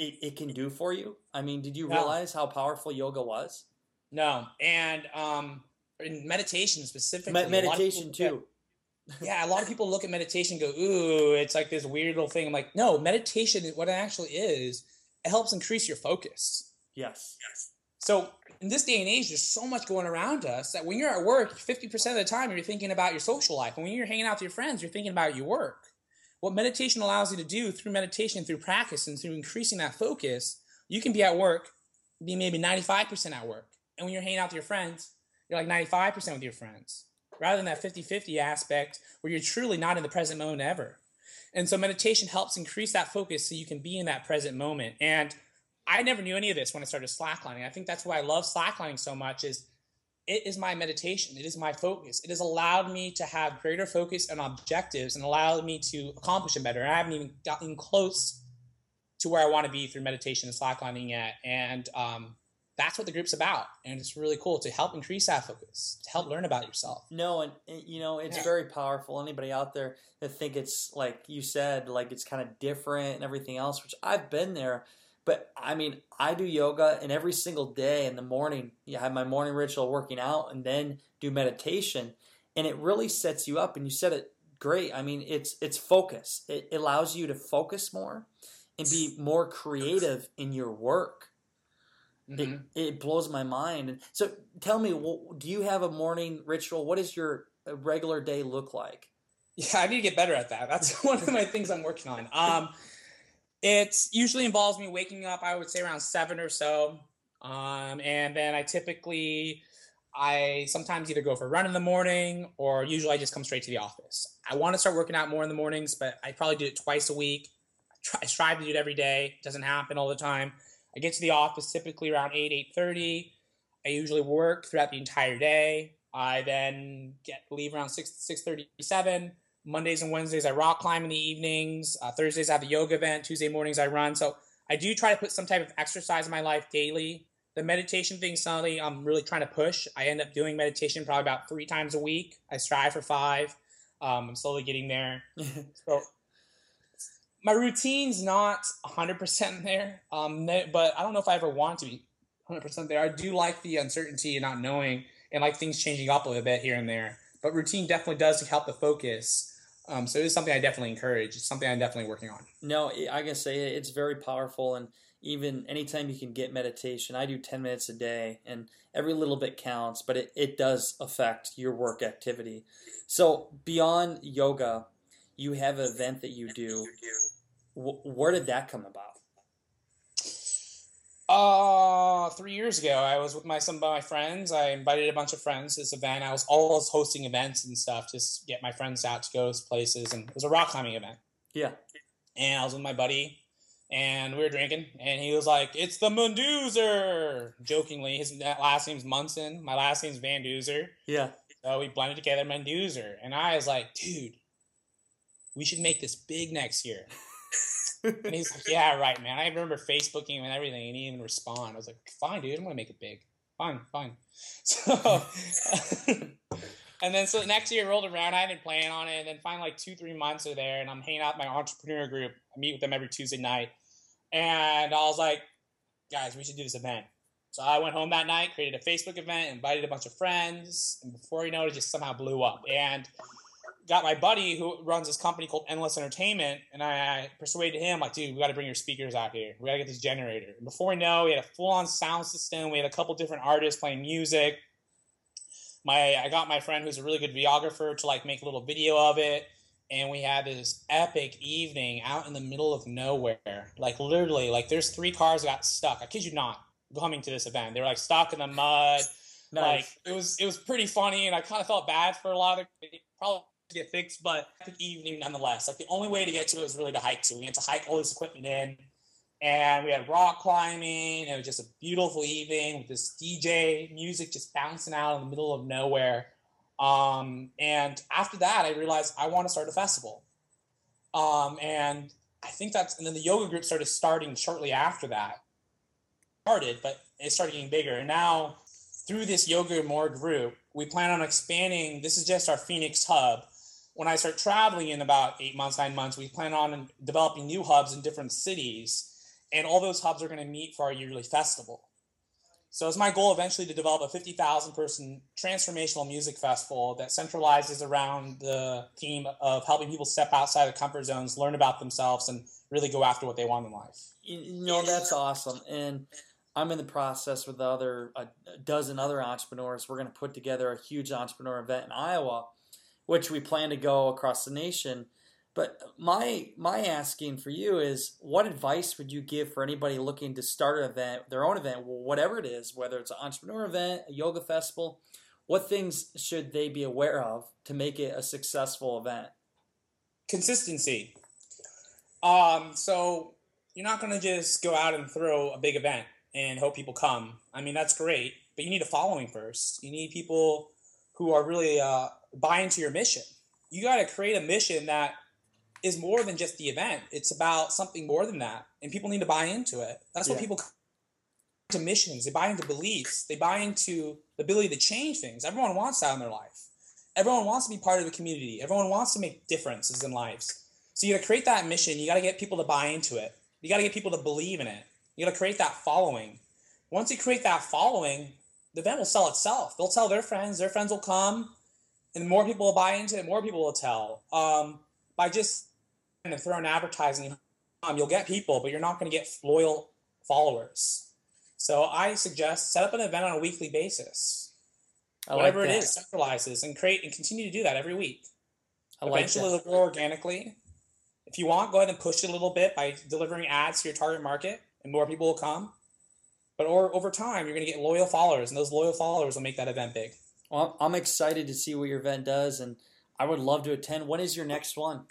it, it can do for you? I mean, did you realize how powerful yoga was? No, and um, in meditation specifically, Me- meditation too. yeah, a lot of people look at meditation and go, ooh, it's like this weird little thing. I'm like, no, meditation, is what it actually is, it helps increase your focus. Yes. Yes. So in this day and age, there's so much going around us that when you're at work, 50% of the time you're thinking about your social life. And when you're hanging out with your friends, you're thinking about your work. What meditation allows you to do through meditation, through practice, and through increasing that focus, you can be at work, be maybe 95% at work. And when you're hanging out with your friends, you're like 95% with your friends rather than that 50 50 aspect where you're truly not in the present moment ever. And so meditation helps increase that focus so you can be in that present moment. And I never knew any of this when I started slacklining. I think that's why I love slacklining so much is it is my meditation. It is my focus. It has allowed me to have greater focus and objectives and allowed me to accomplish it better. And I haven't even gotten close to where I want to be through meditation and slacklining yet. And um, that's what the group's about and it's really cool to help increase that focus to help learn about yourself no and you know it's yeah. very powerful anybody out there that think it's like you said like it's kind of different and everything else which i've been there but i mean i do yoga and every single day in the morning you have my morning ritual working out and then do meditation and it really sets you up and you said it great i mean it's it's focus it allows you to focus more and be more creative in your work Mm-hmm. It, it blows my mind. So tell me, do you have a morning ritual? What does your uh, regular day look like? Yeah, I need to get better at that. That's one of my things I'm working on. Um, it usually involves me waking up, I would say around seven or so. Um, and then I typically, I sometimes either go for a run in the morning or usually I just come straight to the office. I want to start working out more in the mornings, but I probably do it twice a week. I, try, I strive to do it every day. It doesn't happen all the time. I get to the office typically around 8, 8.30. I usually work throughout the entire day. I then get leave around 6, 6.37. Mondays and Wednesdays, I rock climb in the evenings. Uh, Thursdays, I have a yoga event. Tuesday mornings, I run. So I do try to put some type of exercise in my life daily. The meditation thing, suddenly, I'm really trying to push. I end up doing meditation probably about three times a week. I strive for five. Um, I'm slowly getting there. so my routine's not 100% there, um, but I don't know if I ever want to be 100% there. I do like the uncertainty and not knowing and like things changing up a little bit here and there. But routine definitely does help the focus. Um, so it's something I definitely encourage. It's something I'm definitely working on. No, I can say it's very powerful. And even anytime you can get meditation, I do 10 minutes a day and every little bit counts, but it, it does affect your work activity. So beyond yoga, you have an event that you do where did that come about? Uh, three years ago, I was with my some of my friends. I invited a bunch of friends to this event. I was always hosting events and stuff, just get my friends out to go to places, and it was a rock climbing event. Yeah, and I was with my buddy, and we were drinking, and he was like, "It's the Munduzer," jokingly. His last name's Munson. My last name's VanDuzer. Yeah. So we blended together Munduzer, and I was like, "Dude, we should make this big next year." and he's like, yeah, right, man. I remember Facebooking him and everything, and he didn't even respond. I was like, fine, dude, I'm gonna make it big. Fine, fine. So, and then so next year rolled around. I been planning on it, and then finally, like two, three months are there, and I'm hanging out with my entrepreneur group. I meet with them every Tuesday night, and I was like, guys, we should do this event. So I went home that night, created a Facebook event, invited a bunch of friends, and before you know it, it just somehow blew up. And got my buddy who runs this company called Endless Entertainment, and I, persuaded him, like, dude, we got to bring your speakers out here. We got to get this generator. And before we know, we had a full on sound system. We had a couple different artists playing music. My, I got my friend who's a really good videographer to like make a little video of it, and we had this epic evening out in the middle of nowhere. Like literally, like there's three cars got stuck. I kid you not, coming to this event. They were like stuck in the mud. Nice. Like it was, it was pretty funny, and I kind of felt bad for a lot of probably to get fixed, but evening nonetheless. Like the only way to get to it was really to hike to. We had to hike all this equipment in, and we had rock climbing. It was just a beautiful evening with this DJ music just bouncing out in the middle of nowhere. Um, and after that, I realized I want to start a festival. Um, and I think that's, and then the yoga group started starting shortly after that. Started, but it started getting bigger. And now through this yoga more group, we plan on expanding. This is just our Phoenix hub when I start traveling in about eight months, nine months, we plan on developing new hubs in different cities, and all those hubs are going to meet for our yearly festival. So it's my goal eventually to develop a 50,000 person transformational music festival that centralizes around the theme of helping people step outside of comfort zones, learn about themselves, and really go after what they want in life. You know, that's awesome. And I'm in the process with the other a dozen other entrepreneurs. We're going to put together a huge entrepreneur event in Iowa, which we plan to go across the nation but my my asking for you is, what advice would you give for anybody looking to start an event, their own event, whatever it is, whether it's an entrepreneur event, a yoga festival? What things should they be aware of to make it a successful event? Consistency. Um, so you're not going to just go out and throw a big event and hope people come. I mean, that's great, but you need a following first. You need people who are really uh, buy into your mission. You got to create a mission that is more than just the event. It's about something more than that, and people need to buy into it. That's what people to missions. They buy into beliefs. They buy into the ability to change things. Everyone wants that in their life. Everyone wants to be part of a community. Everyone wants to make differences in lives. So you got to create that mission. You got to get people to buy into it. You got to get people to believe in it. You got to create that following. Once you create that following, the event will sell itself. They'll tell their friends. Their friends will come, and more people will buy into it. More people will tell. Um, by just and throw an advertising, um, you'll get people, but you're not going to get loyal followers. So I suggest set up an event on a weekly basis. I Whatever like it is, centralizes and create and continue to do that every week. I Eventually, like it'll grow organically. If you want, go ahead and push it a little bit by delivering ads to your target market, and more people will come. But or, over time, you're going to get loyal followers, and those loyal followers will make that event big. Well, I'm excited to see what your event does, and I would love to attend. When is your next one?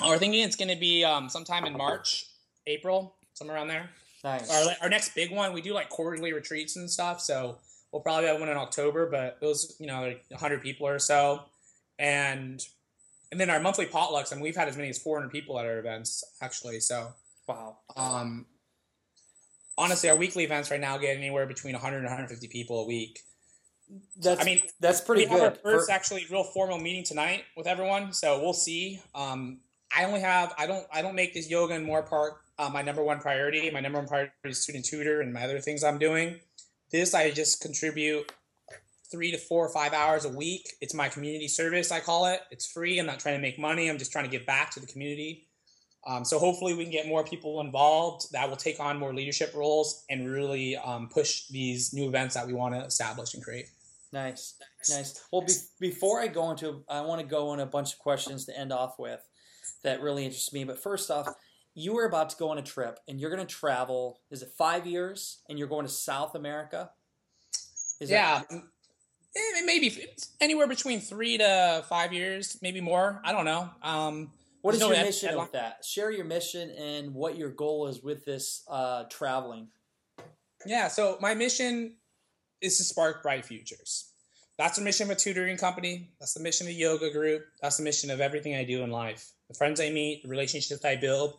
Oh, we're thinking it's going to be um, sometime in March, April, somewhere around there. Nice. Our, our next big one, we do like quarterly retreats and stuff. So we'll probably have one in October, but those, you know, like 100 people or so. And and then our monthly potlucks, I mean, we've had as many as 400 people at our events, actually. So, wow. Um, honestly, our weekly events right now get anywhere between 100 and 150 people a week. That's, I mean, that's pretty we good. have our first For... actually real formal meeting tonight with everyone, so we'll see. Um, I only have I don't I don't make this yoga and more part uh, my number one priority. My number one priority is student tutor and my other things I'm doing. This I just contribute three to four or five hours a week. It's my community service I call it. It's free. I'm not trying to make money. I'm just trying to give back to the community. Um, so hopefully we can get more people involved that will take on more leadership roles and really um, push these new events that we want to establish and create. Nice, nice. Well, be- before I go into, I want to go in a bunch of questions to end off with that really interests me. But first off, you were about to go on a trip and you're going to travel. Is it five years? And you're going to South America? Is yeah. That- eh, maybe anywhere between three to five years, maybe more. I don't know. Um, what is no your mission with that? Share your mission and what your goal is with this uh, traveling. Yeah, so my mission is to spark bright futures. That's the mission of a tutoring company. That's the mission of a yoga group. That's the mission of everything I do in life the friends I meet, the relationships I build,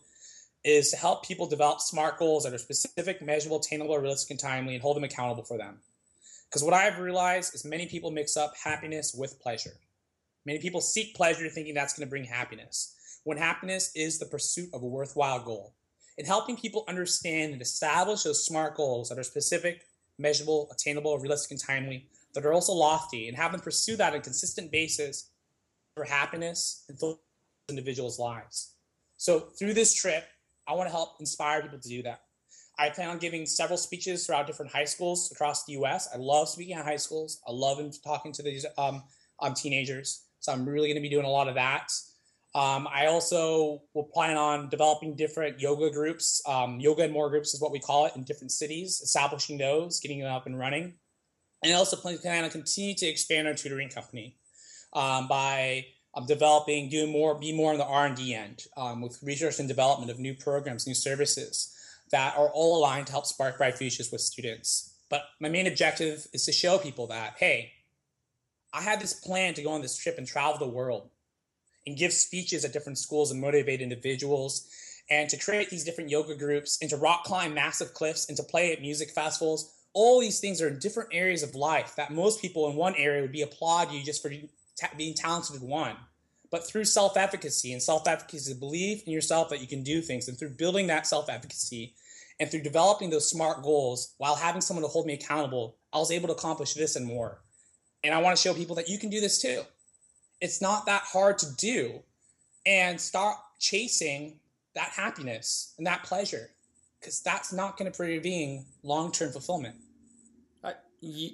is to help people develop smart goals that are specific, measurable, attainable, realistic, and timely, and hold them accountable for them. Because what I've realized is many people mix up happiness with pleasure. Many people seek pleasure thinking that's going to bring happiness, when happiness is the pursuit of a worthwhile goal. In helping people understand and establish those smart goals that are specific, measurable, attainable, realistic, and timely, that are also lofty, and have them pursue that on a consistent basis for happiness and those individuals' lives. So through this trip, I want to help inspire people to do that. I plan on giving several speeches throughout different high schools across the U.S. I love speaking at high schools. I love talking to these um, um, teenagers. So I'm really going to be doing a lot of that. Um, I also will plan on developing different yoga groups. Um, yoga and more groups is what we call it in different cities, establishing those, getting them up and running. And I also plan on continue to expand our tutoring company um, by um, developing, doing more, be more on the R and D end um, with research and development of new programs, new services that are all aligned to help spark bright futures with students. But my main objective is to show people that hey, I had this plan to go on this trip and travel the world and give speeches at different schools and motivate individuals and to create these different yoga groups and to rock climb massive cliffs and to play at music festivals. All these things are in different areas of life that most people in one area would be applaud you just for being talented in one, but through self efficacy and self efficacy, believe in yourself that you can do things, and through building that self efficacy And through developing those smart goals while having someone to hold me accountable, I was able to accomplish this and more. And I want to show people that you can do this too. It's not that hard to do. And stop chasing that happiness and that pleasure because that's not going to bring long term fulfillment. I, you,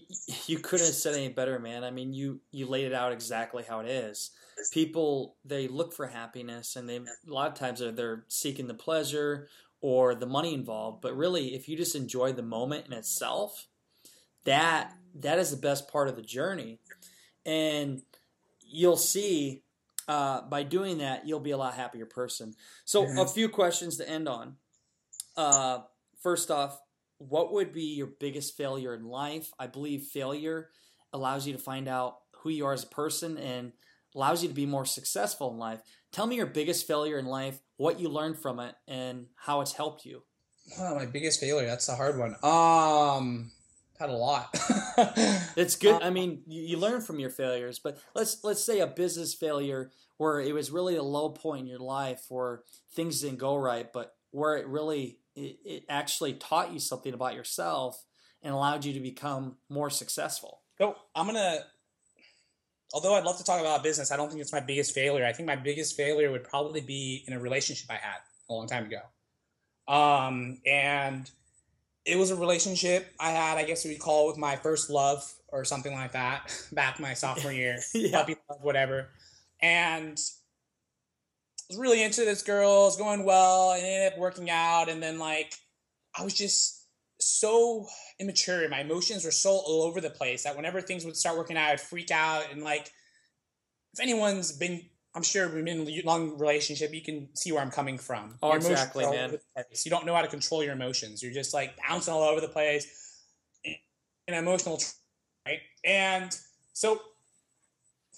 you couldn't have said any better, man. I mean, you, you laid it out exactly how it is. People, they look for happiness and they, a lot of times they're, they're seeking the pleasure or the money involved. But really, if you just enjoy the moment in itself, that that is the best part of the journey. And you'll see uh, by doing that, you'll be a lot happier person. So, mm-hmm. a few questions to end on. Uh, first off, what would be your biggest failure in life? I believe failure allows you to find out who you are as a person and allows you to be more successful in life. Tell me your biggest failure in life, what you learned from it, and how it's helped you. Oh, my biggest failure. That's a hard one. Um, had a lot. it's good. I mean, you, you, learn from your failures, but let's let's say a business failure where it was really a low point in your life where things didn't go right, but where it really it, it actually taught you something about yourself and allowed you to become more successful. So I'm gonna. Although I'd love to talk about business, I don't think it's my biggest failure. I think my biggest failure would probably be in a relationship I had a long time ago. Um, and it was a relationship I had, I guess we'd call it with my first love or something like that, back my sophomore year, yeah. puppy love, whatever. And I was really into this girl, it's going well, and it ended up working out. And then like I was just so immature. My emotions were so all over the place that whenever things would start working out, I'd freak out. And like if anyone's been I'm sure we've been in a long relationship. You can see where I'm coming from. Oh, exactly, man. You don't know how to control your emotions. You're just like bouncing all over the place, an emotional, right? And so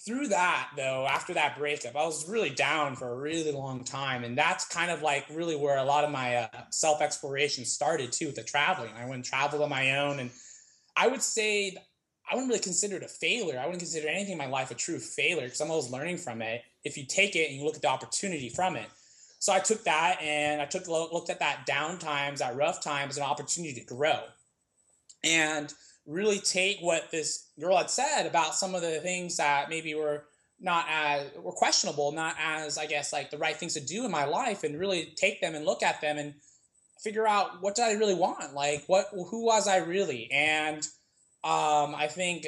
through that, though, after that breakup, I was really down for a really long time, and that's kind of like really where a lot of my uh, self exploration started too, with the traveling. I went and traveled on my own, and I would say I wouldn't really consider it a failure. I wouldn't consider anything in my life a true failure because I'm always learning from it. If you take it and you look at the opportunity from it. So I took that and I took looked at that down times, that rough times, an opportunity to grow, and really take what this girl had said about some of the things that maybe were not as were questionable, not as I guess like the right things to do in my life, and really take them and look at them and figure out what did I really want, like what who was I really, and um, I think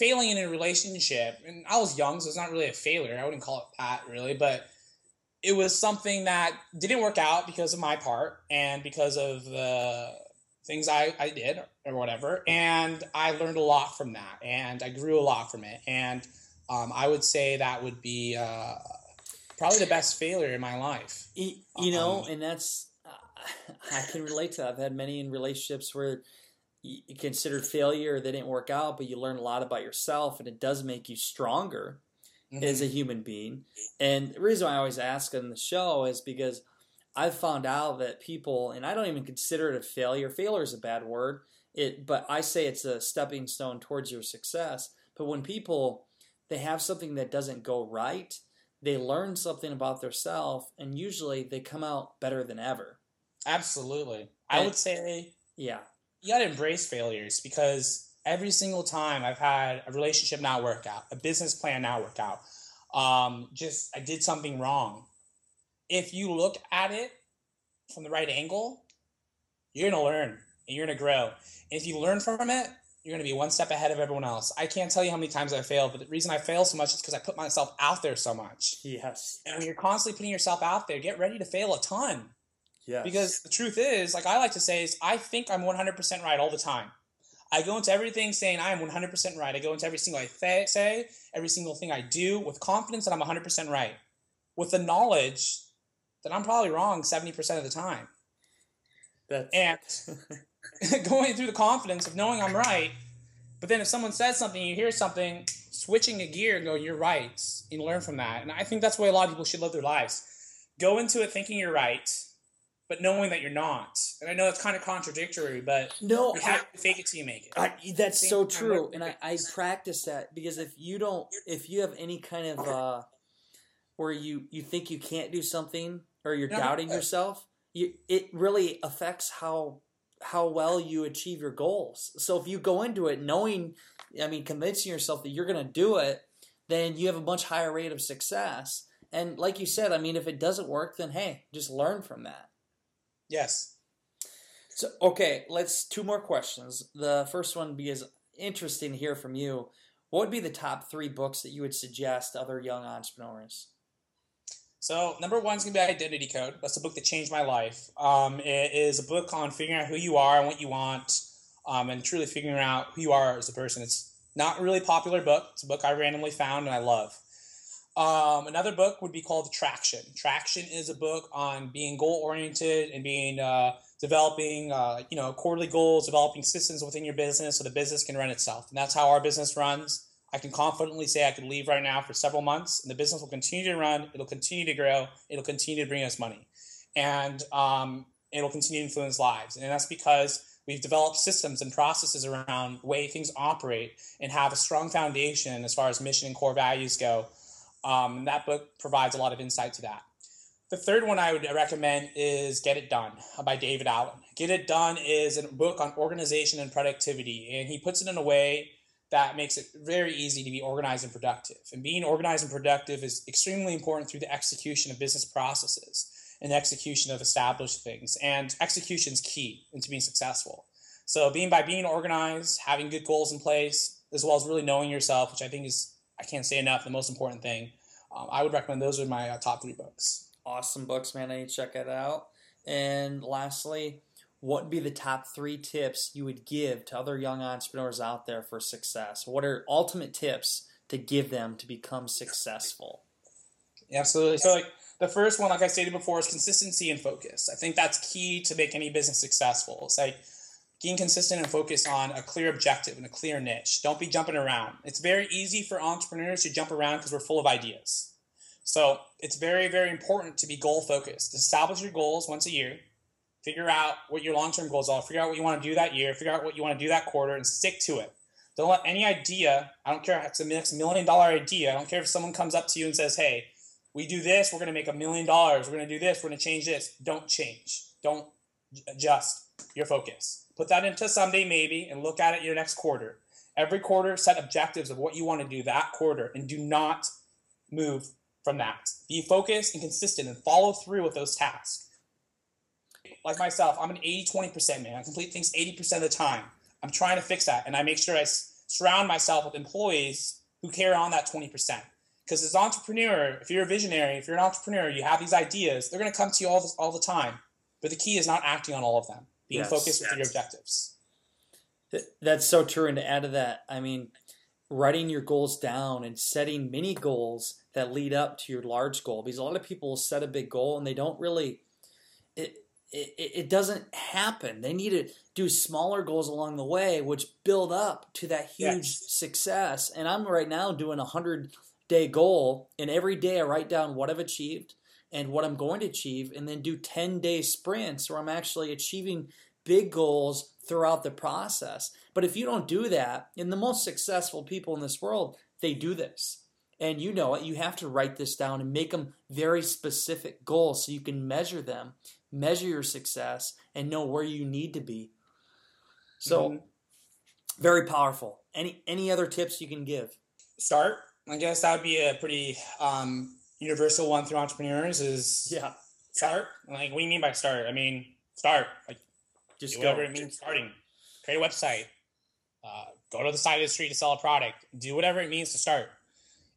failing in a relationship, and I was young, so it's not really a failure. I wouldn't call it that really, but it was something that didn't work out because of my part and because of the things I, I did or whatever. And I learned a lot from that and I grew a lot from it. And um, I would say that would be uh, probably the best failure in my life. You, you know, um, and that's, uh, I can relate to that. I've had many in relationships where considered failure they didn't work out but you learn a lot about yourself and it does make you stronger mm-hmm. as a human being. And the reason i always ask on the show is because i've found out that people and i don't even consider it a failure. Failure is a bad word. It but i say it's a stepping stone towards your success. But when people they have something that doesn't go right they learn something about themselves and usually they come out better than ever. Absolutely. And, i would say yeah you got to embrace failures because every single time I've had a relationship not work out, a business plan not work out, um, just I did something wrong. If you look at it from the right angle, you're gonna learn and you're gonna grow. And if you learn from it, you're gonna be one step ahead of everyone else. I can't tell you how many times I failed, but the reason I fail so much is because I put myself out there so much. Yes. And when you're constantly putting yourself out there, get ready to fail a ton Yes. Because the truth is, like I like to say, is I think I'm 100% right all the time. I go into everything saying I am 100% right. I go into every single I th- say, every single thing I do with confidence that I'm 100% right, with the knowledge that I'm probably wrong 70% of the time. That's... And going through the confidence of knowing I'm right, but then if someone says something, you hear something, switching a gear and go, you're right. You learn from that. And I think that's the way a lot of people should live their lives. Go into it thinking you're right but knowing that you're not. And I know that's kind of contradictory, but no, you have I, to fake it till you make it. I, that's so true, and I, I practice that because if you don't, if you have any kind of uh, where you you think you can't do something or you're no, doubting yourself, you, it really affects how how well you achieve your goals. So if you go into it knowing, I mean, convincing yourself that you're going to do it, then you have a much higher rate of success. And like you said, I mean, if it doesn't work, then hey, just learn from that. Yes. So okay, let's two more questions. The first one because interesting to hear from you. What would be the top three books that you would suggest to other young entrepreneurs? So number one is gonna be Identity Code. That's a book that changed my life. Um, it is a book on figuring out who you are and what you want, um, and truly figuring out who you are as a person. It's not a really popular book. It's a book I randomly found and I love. Um, another book would be called Traction. Traction is a book on being goal oriented and being uh, developing, uh, you know, quarterly goals, developing systems within your business so the business can run itself. And that's how our business runs. I can confidently say I could leave right now for several months, and the business will continue to run. It'll continue to grow. It'll continue to bring us money, and um, it'll continue to influence lives. And that's because we've developed systems and processes around the way things operate and have a strong foundation as far as mission and core values go. Um, and that book provides a lot of insight to that. The third one I would recommend is Get It Done by David Allen. Get It Done is a book on organization and productivity, and he puts it in a way that makes it very easy to be organized and productive. And being organized and productive is extremely important through the execution of business processes and execution of established things. And execution is key into being successful. So being by being organized, having good goals in place, as well as really knowing yourself, which I think is I can't say enough the most important thing. Um, I would recommend those are my uh, top three books. Awesome books, man. I need to check it out. And lastly, what would be the top three tips you would give to other young entrepreneurs out there for success? What are ultimate tips to give them to become successful? Absolutely. So, like the first one, like I stated before, is consistency and focus. I think that's key to make any business successful. It's like being consistent and focused on a clear objective and a clear niche. Don't be jumping around. It's very easy for entrepreneurs to jump around because we're full of ideas. So, it's very, very important to be goal focused. Establish your goals once a year figure out what your long term goals are, figure out what you want to do that year, figure out what you want to do that quarter, and stick to it. Don't let any idea, I don't care if it's a million dollar idea, I don't care if someone comes up to you and says, hey, we do this, we're going to make a million dollars, we're going to do this, we're going to change this. Don't change. Don't adjust your focus. Put that into someday maybe and look at it your next quarter. Every quarter, set objectives of what you want to do that quarter and do not move from that. Be focused and consistent and follow through with those tasks like myself, I'm an 80 20% man. I complete things 80% of the time. I'm trying to fix that. And I make sure I surround myself with employees who carry on that 20%. Because as an entrepreneur, if you're a visionary, if you're an entrepreneur, you have these ideas, they're going to come to you all, all the time. But the key is not acting on all of them, being yes, focused yes. with your objectives. That's so true. And to add to that, I mean, writing your goals down and setting mini goals that lead up to your large goal. Because a lot of people set a big goal and they don't really, it, it, it doesn't happen. They need to do smaller goals along the way, which build up to that huge yes. success. And I'm right now doing a hundred day goal, and every day I write down what I've achieved and what I'm going to achieve, and then do 10 day sprints where I'm actually achieving big goals throughout the process. But if you don't do that, and the most successful people in this world, they do this. And you know it, you have to write this down and make them very specific goals so you can measure them measure your success, and know where you need to be. So, mm-hmm. very powerful. Any any other tips you can give? Start. I guess that would be a pretty um, universal one through entrepreneurs. Is yeah. Start. Like, what do you mean by start? I mean, start. Like, just whatever it means. Starting. Create a website. Uh, go to the side of the street to sell a product. Do whatever it means to start,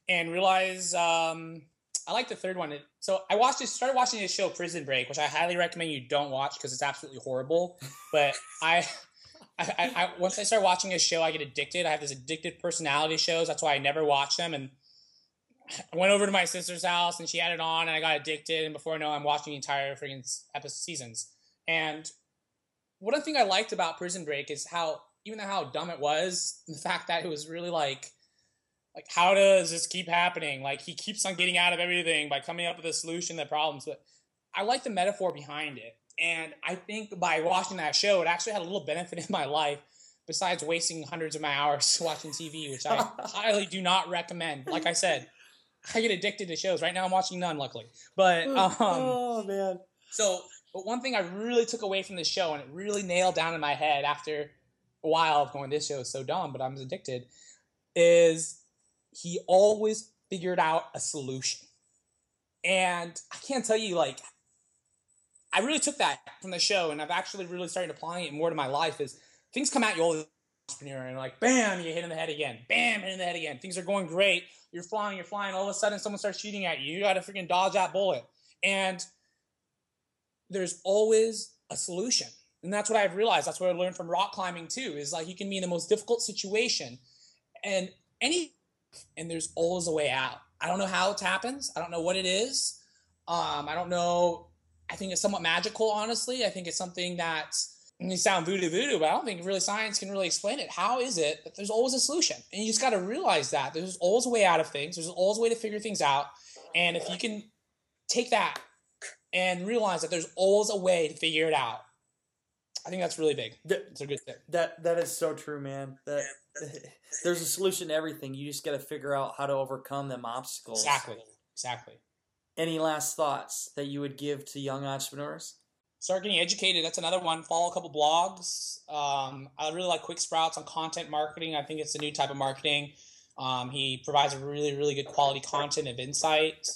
and realize um, I like the third one. So I watched this, started watching this show, Prison Break, which I highly recommend you don't watch because it's absolutely horrible. But I, I, I, once I start watching a show, I get addicted. I have this addictive personality shows. That's why I never watch them. And I went over to my sister's house and she had it on, and I got addicted. And before I know, I'm watching the entire freaking episode seasons. And one thing I liked about Prison Break is how even though how dumb it was, the fact that it was really like like how does this keep happening like he keeps on getting out of everything by coming up with a solution to the problems but i like the metaphor behind it and i think by watching that show it actually had a little benefit in my life besides wasting hundreds of my hours watching tv which i highly do not recommend like i said i get addicted to shows right now i'm watching none luckily but um, oh man so But one thing I really took away from the show, and it really nailed down in my head after a while of going, this show is so dumb, but I'm addicted, is he always figured out a solution. And I can't tell you, like, I really took that from the show, and I've actually really started applying it more to my life. Is things come at you all the entrepreneur, and like, bam, you hit in the head again, bam, hit in the head again. Things are going great. You're flying, you're flying. All of a sudden, someone starts shooting at you. You got to freaking dodge that bullet, and there's always a solution. And that's what I've realized. That's what I learned from rock climbing too. Is like you can be in the most difficult situation, and any, and there's always a way out. I don't know how it happens. I don't know what it is. Um, I don't know. I think it's somewhat magical, honestly. I think it's something that's you sound voodoo voodoo, but I don't think really science can really explain it. How is it that there's always a solution? And you just got to realize that there's always a way out of things. There's always a way to figure things out. And if you can take that and realize that there's always a way to figure it out, I think that's really big. It's a good thing. That that is so true, man. That there's a solution to everything. You just got to figure out how to overcome them obstacles. Exactly. Exactly. Any last thoughts that you would give to young entrepreneurs? Start getting educated. That's another one. Follow a couple blogs. Um, I really like Quick Sprouts on content marketing. I think it's a new type of marketing. Um, he provides a really, really good quality content of insight.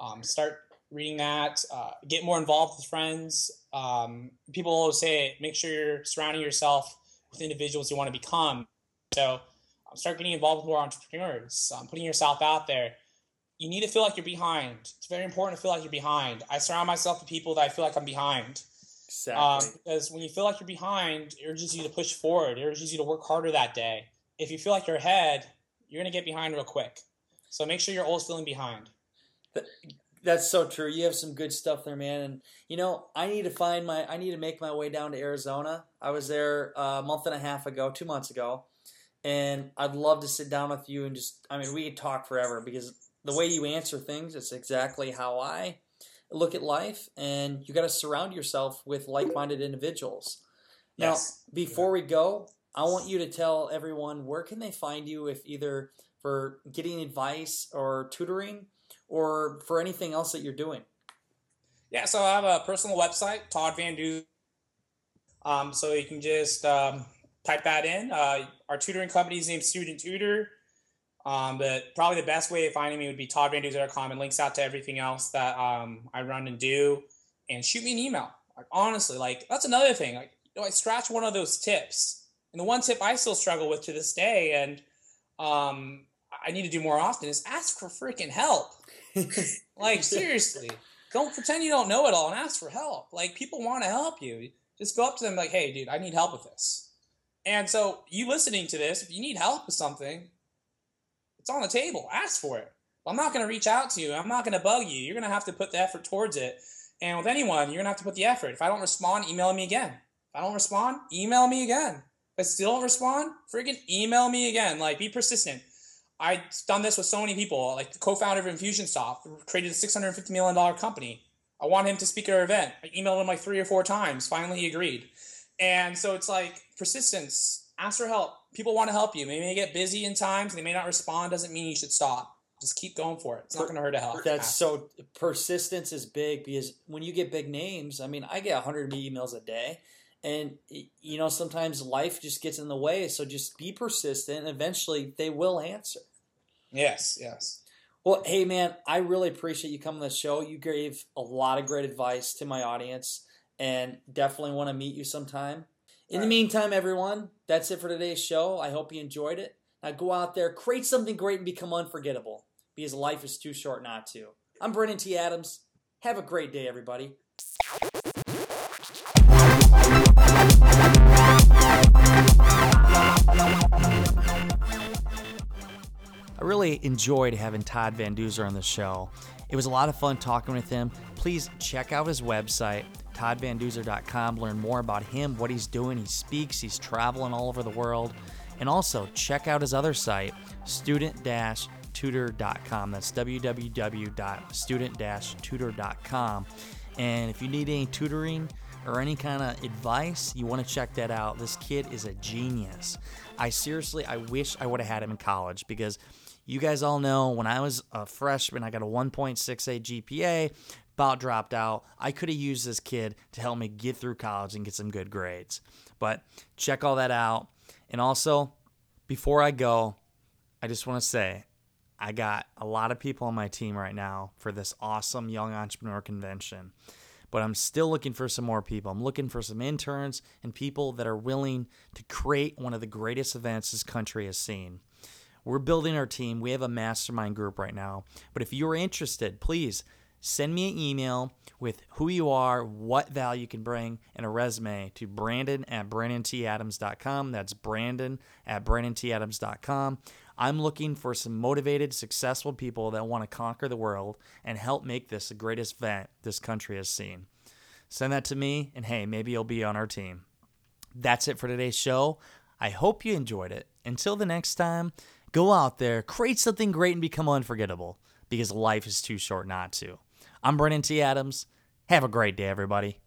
Um, start reading that. Uh, get more involved with friends. Um, people always say, make sure you're surrounding yourself with individuals you want to become. So um, start getting involved with more entrepreneurs. Um, putting yourself out there you need to feel like you're behind. It's very important to feel like you're behind. I surround myself with people that I feel like I'm behind. Exactly. Um, because when you feel like you're behind, it urges you to push forward. It urges you to work harder that day. If you feel like you're ahead, you're going to get behind real quick. So make sure you're always feeling behind. That's so true. You have some good stuff there, man. And you know, I need to find my. I need to make my way down to Arizona. I was there a month and a half ago, two months ago, and I'd love to sit down with you and just. I mean, we could talk forever because the way you answer things it's exactly how I look at life, and you got to surround yourself with like-minded individuals. Yes. Now, before we go, I want you to tell everyone where can they find you if either for getting advice or tutoring or for anything else that you're doing. Yeah, so I have a personal website, Todd VanDuzer. Um, so you can just um, type that in. Uh, our tutoring company is named Student Tutor. Um, but probably the best way of finding me would be toddvanduzer.com and links out to everything else that um, I run and do. And shoot me an email. Like honestly, like that's another thing. Like you know, I scratch one of those tips, and the one tip I still struggle with to this day, and um, I need to do more often is ask for freaking help. like seriously, don't pretend you don't know it all and ask for help. Like people want to help you. Just go up to them like, hey, dude, I need help with this. And so you listening to this, if you need help with something, it's on the table. Ask for it. I'm not going to reach out to you. I'm not going to bug you. You're going to have to put the effort towards it. And with anyone, you're going to have to put the effort. If I don't respond, email me again. If I don't respond, email me again. If I still don't respond, freaking email me again. Like, be persistent. I've done this with so many people. Like the co-founder of Infusionsoft created a $650 million company. I want him to speak at our event. I emailed him like three or four times. Finally, he agreed. And so it's like persistence. Ask for help people want to help you. Maybe they get busy in times, they may not respond. Doesn't mean you should stop. Just keep going for it. It's not going to hurt to help. That's so persistence is big because when you get big names, I mean, I get 100 emails a day, and you know sometimes life just gets in the way. So just be persistent. And eventually, they will answer. Yes. Yes. Well, hey man, I really appreciate you coming to the show. You gave a lot of great advice to my audience, and definitely want to meet you sometime. In the meantime, everyone, that's it for today's show. I hope you enjoyed it. Now go out there, create something great, and become unforgettable because life is too short not to. I'm Brandon T. Adams. Have a great day, everybody. I really enjoyed having Todd VanDuzer on the show. It was a lot of fun talking with him. Please check out his website, toddvanduzer.com. Learn more about him, what he's doing. He speaks, he's traveling all over the world. And also check out his other site, student tutor.com. That's www.student tutor.com. And if you need any tutoring or any kind of advice, you want to check that out. This kid is a genius. I seriously, I wish I would have had him in college because you guys all know when I was a freshman, I got a 1.68 GPA, about dropped out. I could have used this kid to help me get through college and get some good grades. But check all that out. And also, before I go, I just want to say I got a lot of people on my team right now for this awesome young entrepreneur convention. But I'm still looking for some more people. I'm looking for some interns and people that are willing to create one of the greatest events this country has seen. We're building our team. We have a mastermind group right now. But if you're interested, please send me an email with who you are, what value you can bring, and a resume to brandon at brandonTadams.com. That's brandon at brandonTadams.com. I'm looking for some motivated, successful people that want to conquer the world and help make this the greatest event this country has seen. Send that to me, and hey, maybe you'll be on our team. That's it for today's show. I hope you enjoyed it. Until the next time, go out there, create something great, and become unforgettable because life is too short not to. I'm Brandon T. Adams. Have a great day, everybody.